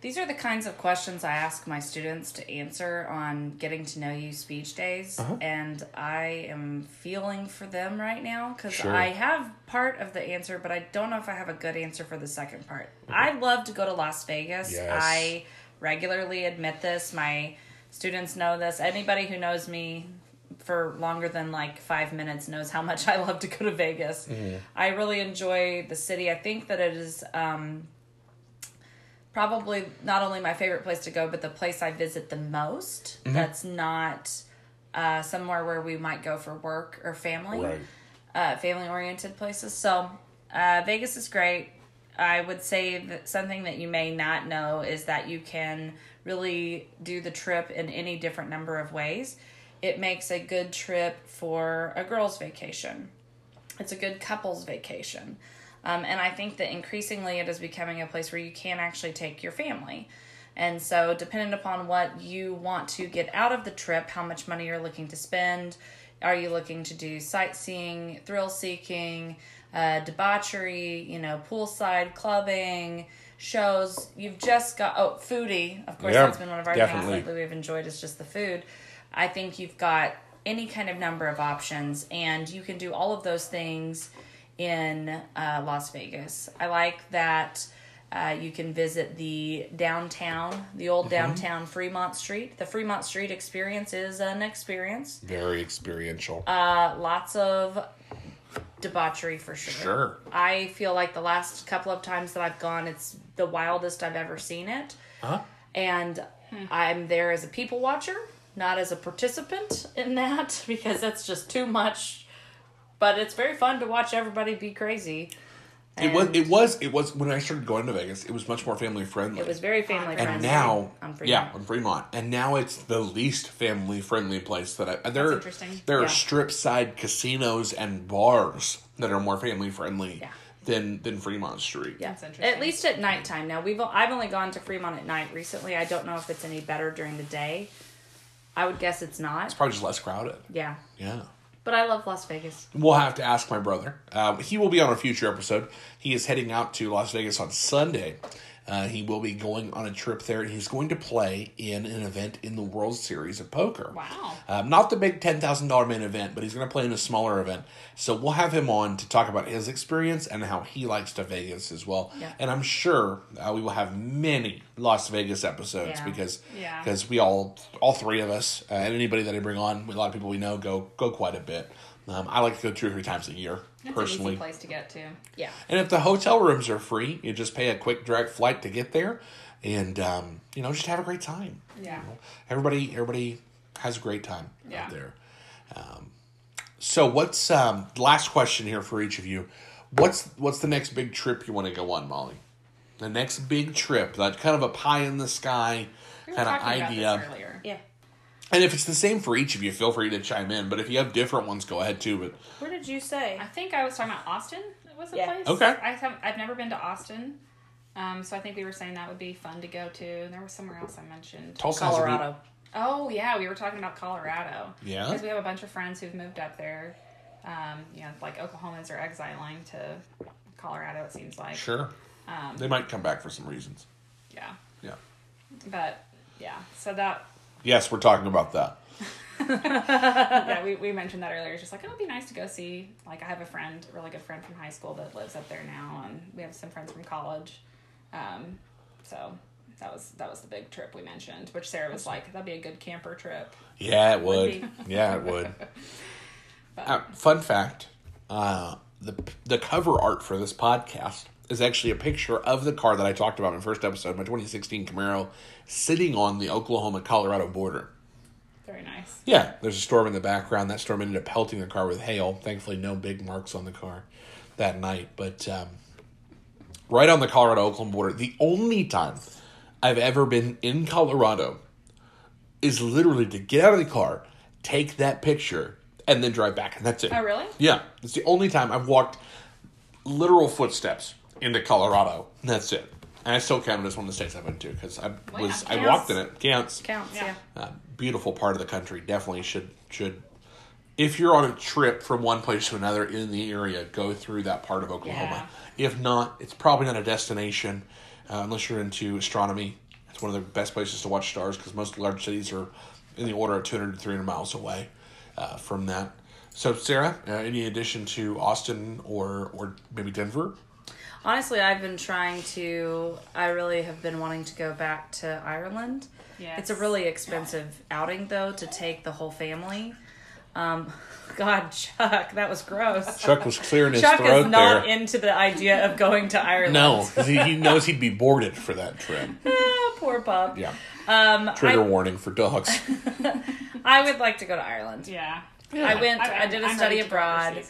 These are the kinds of questions I ask my students to answer on getting to know you speech days, Uh-huh. and I am feeling for them right now because Sure. I have part of the answer, but I don't know if I have a good answer for the second part. Mm-hmm. I love to go to Las Vegas. Yes. I regularly admit this. My students know this. Anybody who knows me for longer than like five minutes knows how much I love to go to Vegas. Mm-hmm. I really enjoy the city. I think that it is. Um, probably not only my favorite place to go, but the place I visit the most. Mm-hmm. That's not uh, somewhere where we might go for work or family, Right. uh, family oriented places. So uh, Vegas is great. I would say that something that you may not know is that you can really do the trip in any different number of ways. It makes a good trip for a girl's vacation it's a good couples vacation. Um, and I think that increasingly it is becoming a place where you can actually take your family. And so, depending upon what you want to get out of the trip, how much money you're looking to spend, are you looking to do sightseeing, thrill seeking, uh, debauchery, you know, poolside clubbing, shows? You've just got, oh, foodie. Of course, Yeah, that's been one of our definitely. things lately we've enjoyed is just the food. I think you've got any kind of number of options, and you can do all of those things in uh, Las Vegas. I like that uh, you can visit the downtown, the old downtown Fremont Street. The Fremont Street experience is an experience. Very experiential. Uh, lots of debauchery for sure. Sure. I feel like the last couple of times that I've gone, it's the wildest I've ever seen it. huh? And I'm there as a people watcher, not as a participant in that, because that's just too much. But it's very fun to watch everybody be crazy. It was. It was. It was when I started going to Vegas. It was much more family friendly. It was very family friendly. and now, on Fremont. yeah, on Fremont, and now it's the least family friendly place that I. and There, interesting. there are strip side casinos and bars that are more family friendly Yeah. than than Fremont Street. Yeah, That's interesting. at least at nighttime. Now we've I've only gone to Fremont at night recently. I don't know if it's any better during the day. I would guess it's not. It's probably just less crowded. Yeah, Yeah. But I love Las Vegas. We'll have to ask my brother. Um, he will be on a future episode. He is heading out to Las Vegas on Sunday. Uh, he will be going on a trip there, and he's going to play in an event in the World Series of Poker. Wow. Um, not the big ten thousand dollar main event, but he's going to play in a smaller event. So we'll have him on to talk about his experience and how he likes to Vegas as well. Yeah. And I'm sure uh, we will have many Las Vegas episodes Yeah. because Yeah. because we all all three of us uh, and anybody that I bring on, a lot of people we know go go quite a bit. Um, I like to go two or three times a year It's personally. an easy place to get to. Yeah, And if the hotel rooms are free, you just pay a quick direct flight to get there, and um, you know just have a great time. Yeah. Everybody, everybody has a great time Yeah. out there. Um, so, what's um, last question here for each of you? What's what's the next big trip you want to go on, Molly? The next big trip, that kind of a pie in the sky We kind of talking about idea. this earlier. yeah. And if it's the same for each of you, feel free to chime in. But if you have different ones, go ahead too. But Where did you say? I think I was talking about Austin. It was a Yeah. place? Okay. I have I've never been to Austin, um, so I think we were saying that would be fun to go to. And there was somewhere else I mentioned. Tulsa has a neat- Colorado. Oh yeah, we were talking about Colorado. Yeah? because we have a bunch of friends who've moved up there. Um, you know, like Oklahomans are exiling to Colorado. It seems like. Sure, Um, they might come back for some reasons. yeah, Yeah. but yeah, so that Yes, we're talking about that. yeah, we, we mentioned that earlier. It's just like, oh, it'd be nice to go see. Like, I have a friend, a really good friend from high school that lives up there now, and we have some friends from college. Um, so that was that was the big trip we mentioned, which Sarah was like, "That'd be a good camper trip." Yeah, it would. yeah, it would. Uh, fun fact: uh, the the cover art for this podcast is actually a picture of the car that I talked about in the first episode, my 2016 Camaro, sitting on the Oklahoma Colorado border. Very nice. Yeah, there's a storm in the background. That storm ended up pelting the car with hail. Thankfully, no big marks on the car that night. But um, right on the Colorado Oklahoma border, the only time I've ever been in Colorado is literally to get out of the car, take that picture, and then drive back. And that's it. Oh, really? Yeah. It's the only time I've walked literal footsteps into Colorado. That's it. And I still count it as one of the states I've been to because I Well, was yeah, I walked in it. Counts Counts, Yeah. yeah. uh, beautiful part of the country. Definitely should should. If you're on a trip from one place to another in the area, go through that part of Oklahoma. If not, it's probably not a destination uh, unless you're into astronomy. It's one of the best places to watch stars because most large cities are in the order of 200 to 300 miles away uh, from that. So, Sarah, uh, any addition to Austin or or maybe Denver? Honestly, I've been trying to. I really have been wanting to go back to Ireland. Yes. It's a really expensive outing, though, to take the whole family. Um, God, Chuck, that was gross. Chuck was clearing his Chuck throat is not there. into the idea of going to Ireland. No, he, he knows he'd be boarded for that trip. Ah, poor pup. Yeah. Um, Trigger I, warning for dogs. I would like to go to Ireland. Yeah. I went. I, did a I'm study ready to go abroad.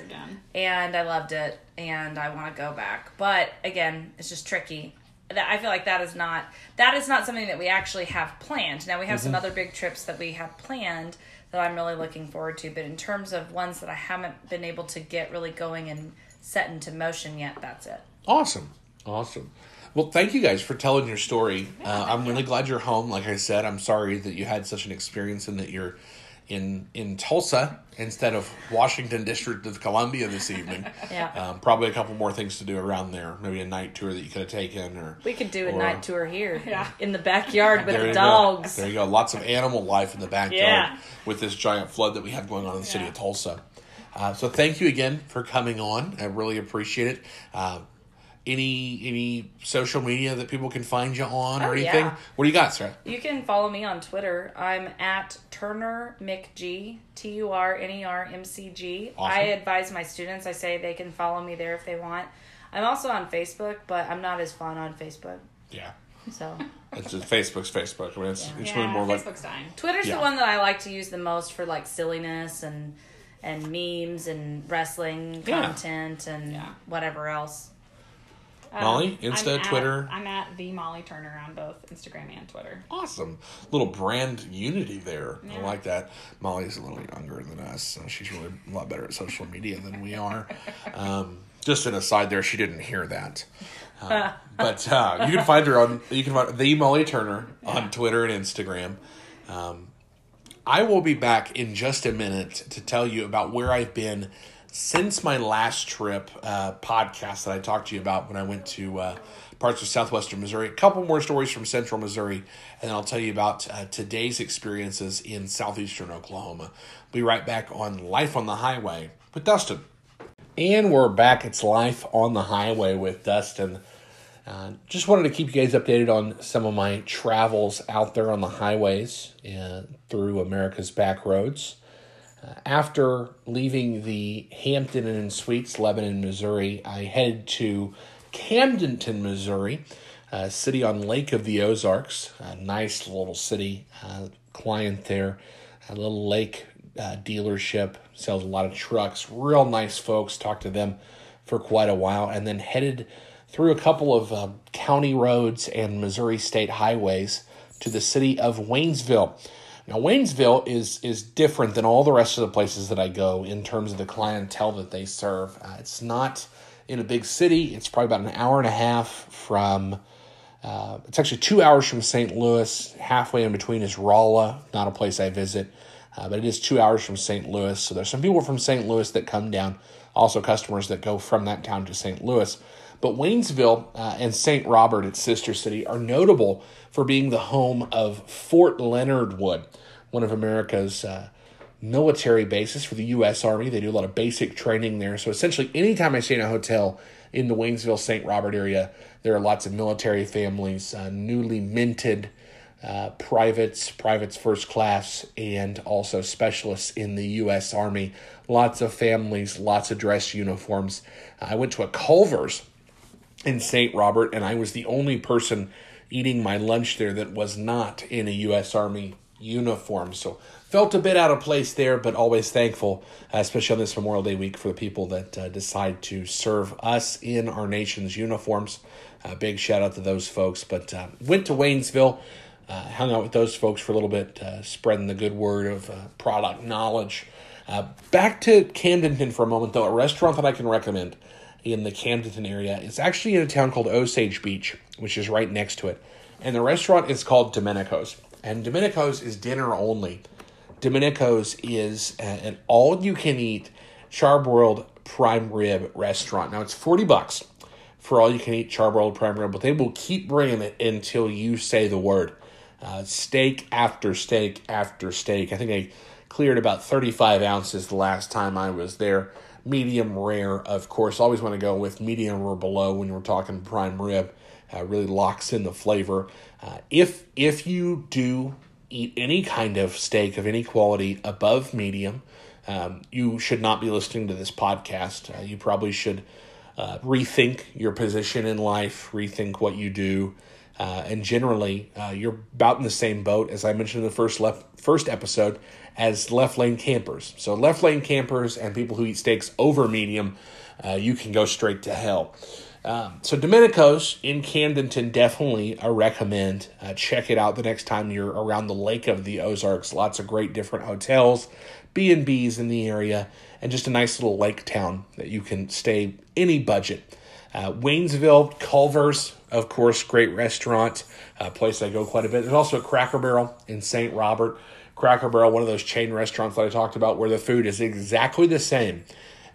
and I loved it, and I want to go back. But again, it's just tricky. That I feel like that is not that is not something that we actually have planned. Now we have some other big trips that we have planned that I'm really looking forward to. But in terms of ones that I haven't been able to get really going and set into motion yet, that's it. Awesome. Awesome. Well, thank you guys for telling your story. uh, I'm really glad you're home. Like I said, I'm sorry that you had such an experience and that you're in in Tulsa instead of Washington District of Columbia this evening. Yeah. Um, probably a couple more things to do around there. Maybe a night tour that you could have taken, or We could do a or- night tour here, Yeah. in the backyard with There the dogs. Go. There you go. Lots of animal life in the backyard Yeah. with this giant flood that we have going on in the city of Tulsa. Uh, so thank you again for coming on. I really appreciate it. Uh, any any social media that people can find you on or Oh, anything? yeah. What do you got, Sarah? You can follow me on Twitter. I'm at Turner McG, T U R N E R M C G. Awesome. I advise my students, I say they can follow me there if they want. I'm also on Facebook, but I'm not as fun on Facebook. Yeah, So it's just Facebook's Facebook. I mean, it's, it's Yeah, really more like Facebook's dying. Twitter's Yeah. the one that I like to use the most for like silliness and and memes and wrestling Yeah. content and Yeah. whatever else. Molly, Um, Insta, I'm at- Twitter. I'm at the Molly Turner on both Instagram and Twitter. awesome little brand unity there. I like that. Molly's a little younger than us, so she's really a lot better at social media than we are. Um, just an aside there, she didn't hear that. Uh, but uh, you can find her on you can find the Molly Turner on Twitter and Instagram. Um, I will be back in just a minute to tell you about where I've been since my last trip uh, podcast that I talked to you about when I went to uh, parts of southwestern Missouri. A couple more stories from central Missouri, and then I'll tell you about uh, today's experiences in southeastern Oklahoma. Be right back on Life on the Highway with Dustin. And we're back. It's Life on the Highway with Dustin. Uh, just wanted to keep you guys updated on some of my travels out there on the highways uh, through America's back roads. Uh, after leaving the Hampton Inn and Suites, Lebanon, Missouri, I headed to Camdenton, Missouri, a city on Lake of the Ozarks. A nice little city. Uh, client there, a little lake uh, dealership, sells a lot of trucks. Real nice folks. Talked to them for quite a while, and then headed through a couple of uh, county roads and Missouri state highways to the city of Waynesville. Now, Waynesville is is different than all the rest of the places that I go in terms of the clientele that they serve. Uh, it's not in a big city. It's probably about an hour and a half from. Uh, it's actually two hours from St. Louis. Halfway in between is Rolla, not a place I visit, uh, but it is two hours from St. Louis. So there's some people from St. Louis that come down, also customers that go from that town to St. Louis. But Waynesville uh, and St. Robert, its sister city, are notable for being the home of Fort Leonard Wood, one of America's uh, military bases for the U.S. Army. They do a lot of basic training there. So essentially, anytime I stay in a hotel in the Waynesville St. Robert area. There are lots of military families, uh, newly minted uh, privates, privates first class, and also specialists in the U.S. Army. Lots of families, lots of dress uniforms. I went to a Culver's in St. Robert, and I was the only person eating my lunch there that was not in a U.S. Army uniform. So felt a bit out of place there, but always thankful, uh, especially on this Memorial Day week, for the people that uh, decide to serve us in our nation's uniforms. Uh, big shout out to those folks. But uh, went to Waynesville, uh, hung out with those folks for a little bit, uh, spreading the good word of product knowledge. back to Camdenton for a moment, though. A restaurant that I can recommend in the Camdenton area. It's actually in a town called Osage Beach, which is right next to it. And the restaurant is called Domenico's. And Domenico's is dinner only. Domenico's is an all you can eat charbroiled prime rib restaurant. Now it's 40 bucks for all you can eat charbroiled prime rib, but they will keep bringing it until you say the word. Uh, steak after steak after steak. I think I cleared about 35 ounces the last time I was there medium rare, of course. Always want to go with medium or below when we're talking prime rib. Uh, really locks in the flavor. Uh, if if you do eat any kind of steak of any quality above medium, um, you should not be listening to this podcast. Uh, you probably should uh, rethink your position in life, rethink what you do. Uh, and generally, uh, you're about in the same boat as I mentioned in the first left first episode as left lane campers. So, left lane campers and people who eat steaks over medium, uh, you can go straight to hell. Um, so, Domenico's in Camdenton, definitely I recommend. Uh, check it out the next time you're around the lake of the Ozarks. Lots of great different hotels, B and B's in the area, and just a nice little lake town that you can stay any budget. Uh, Waynesville, Culver's, of course, great restaurant, a place I go quite a bit. There's also a Cracker Barrel in St. Robert. Cracker Barrel, one of those chain restaurants that I talked about, where the food is exactly the same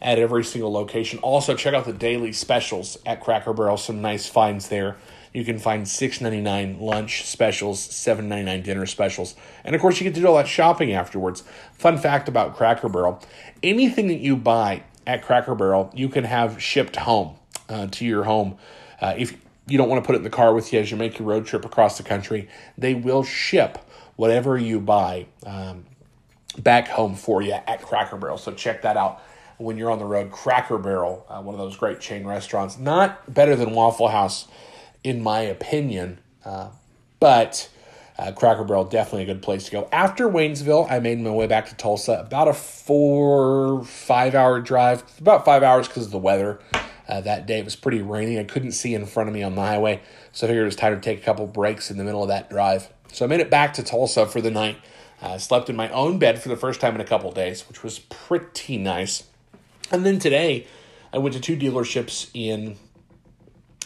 at every single location. Also, check out the daily specials at Cracker Barrel. Some nice finds there. You can find six ninety nine lunch specials, seven ninety nine dinner specials, and of course, you get to do all that shopping afterwards. Fun fact about Cracker Barrel: anything that you buy at Cracker Barrel, you can have shipped home uh, to your home. Uh, if you don't want to put it in the car with you as you make your road trip across the country, they will ship whatever you buy um, back home for you at Cracker Barrel. So check that out when you're on the road. Cracker Barrel, uh, one of those great chain restaurants. Not better than Waffle House, in my opinion, uh, but uh, Cracker Barrel definitely a good place to go. After Waynesville, I made my way back to Tulsa. About a four, five hour drive. About five hours because of the weather. Uh, that day it was pretty rainy. I couldn't see in front of me on the highway, so I figured it was time to take a couple breaks in the middle of that drive. So I made it back to Tulsa for the night. Uh, slept in my own bed for the first time in a couple days, which was pretty nice. And then today, I went to two dealerships in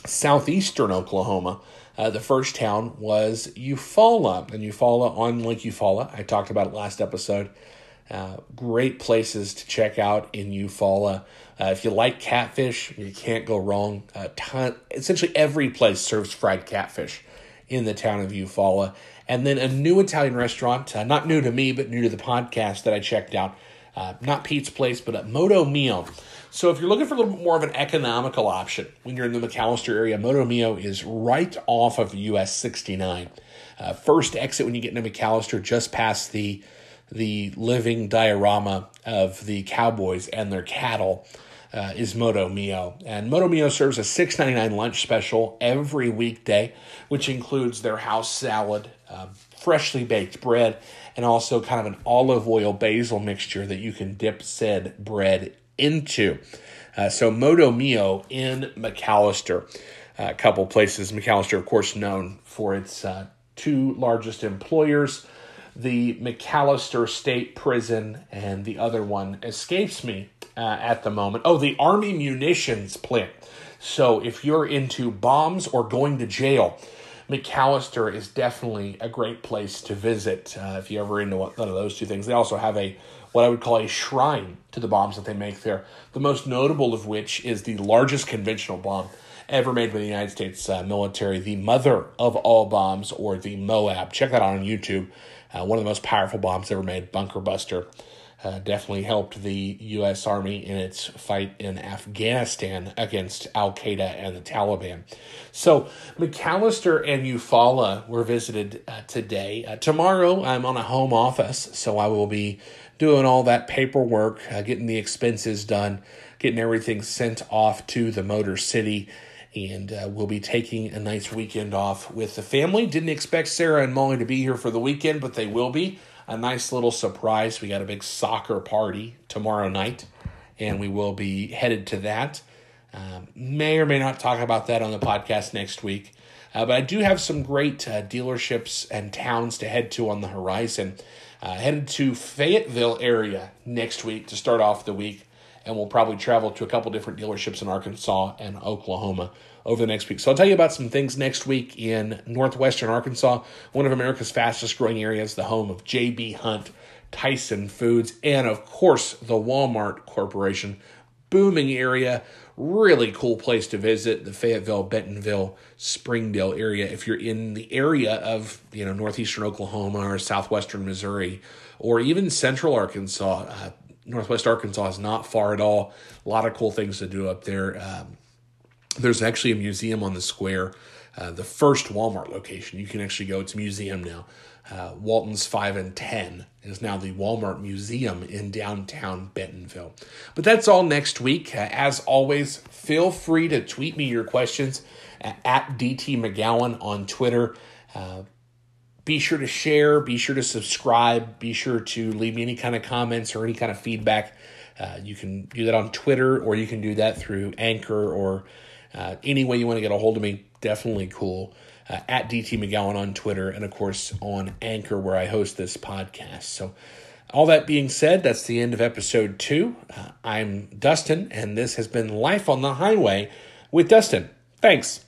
southeastern Oklahoma. Uh, the first town was Eufaula, and Eufaula on Lake Eufaula. I talked about it last episode. Uh, great places to check out in Eufaula. Uh, if you like catfish, you can't go wrong. Uh, ton, essentially, every place serves fried catfish in the town of Eufaula. And then a new Italian restaurant, uh, not new to me, but new to the podcast that I checked out. Uh, not Pete's Place, but at Moto Mio. So if you're looking for a little bit more of an economical option when you're in the McAlester area, Moto Mio is right off of US 69. Uh, first exit when you get into McAlester, just past the the living diorama of the cowboys and their cattle uh, is Moto Mio. And Moto Mio serves a $6.99 lunch special every weekday, which includes their house salad, uh, freshly baked bread, and also kind of an olive oil basil mixture that you can dip said bread into. Uh, so Moto Mio in McAlester. a couple places. McAlester, of course, known for its uh, two largest employers the McAlester State Prison, and the other one escapes me uh, at the moment. Oh, the Army Munitions Plant. So if you're into bombs or going to jail, McAlester is definitely a great place to visit uh, if you're ever into one of those two things. They also have a what I would call a shrine to the bombs that they make there. The most notable of which is the largest conventional bomb ever made by the United States uh, military, the mother of all bombs, or the MOAB. Check that out on YouTube. Uh, one of the most powerful bombs ever made, Bunker Buster. uh, definitely helped the U.S. Army in its fight in Afghanistan against Al Qaeda and the Taliban. So, McAlester and Eufaula were visited uh, today. Uh, tomorrow, I'm on a home office, so I will be doing all that paperwork, uh, getting the expenses done, getting everything sent off to the Motor City. And uh, we'll be taking a nice weekend off with the family. Didn't expect Sarah and Molly to be here for the weekend, but they will be a nice little surprise. We got a big soccer party tomorrow night, and we will be headed to that. Um, may or may not talk about that on the podcast next week. Uh, but I do have some great uh, dealerships and towns to head to on the horizon. Uh, headed to Fayetteville area next week to start off the week, and we'll probably travel to a couple different dealerships in Arkansas and Oklahoma over the next week. So I'll tell you about some things next week in northwestern Arkansas, one of America's fastest growing areas, the home of J.B. Hunt, Tyson Foods, and of course the Walmart Corporation. Booming area, really cool place to visit the Fayetteville, Bentonville, Springdale area. If you're in the area of you know northeastern Oklahoma or southwestern Missouri, or even central Arkansas, uh, northwest Arkansas is not far at all. A lot of cool things to do up there. Um, there's actually a museum on the square. Uh, the first Walmart location. You can actually go. It's a museum now. Uh, Walton's 5 and 10 is now the Walmart Museum in downtown Bentonville. But that's all next week. Uh, as always, feel free to tweet me your questions at DT McGowan on Twitter. Be sure to share, be sure to subscribe, be sure to leave me any kind of comments or any kind of feedback. Uh, you can do that on Twitter or you can do that through Anchor or uh, any way you want to get a hold of me, definitely cool. Uh, at DT McGowan on Twitter, and of course on Anchor, where I host this podcast. So, all that being said, that's the end of episode two. Uh, I'm Dustin, and this has been Life on the Highway with Dustin. Thanks.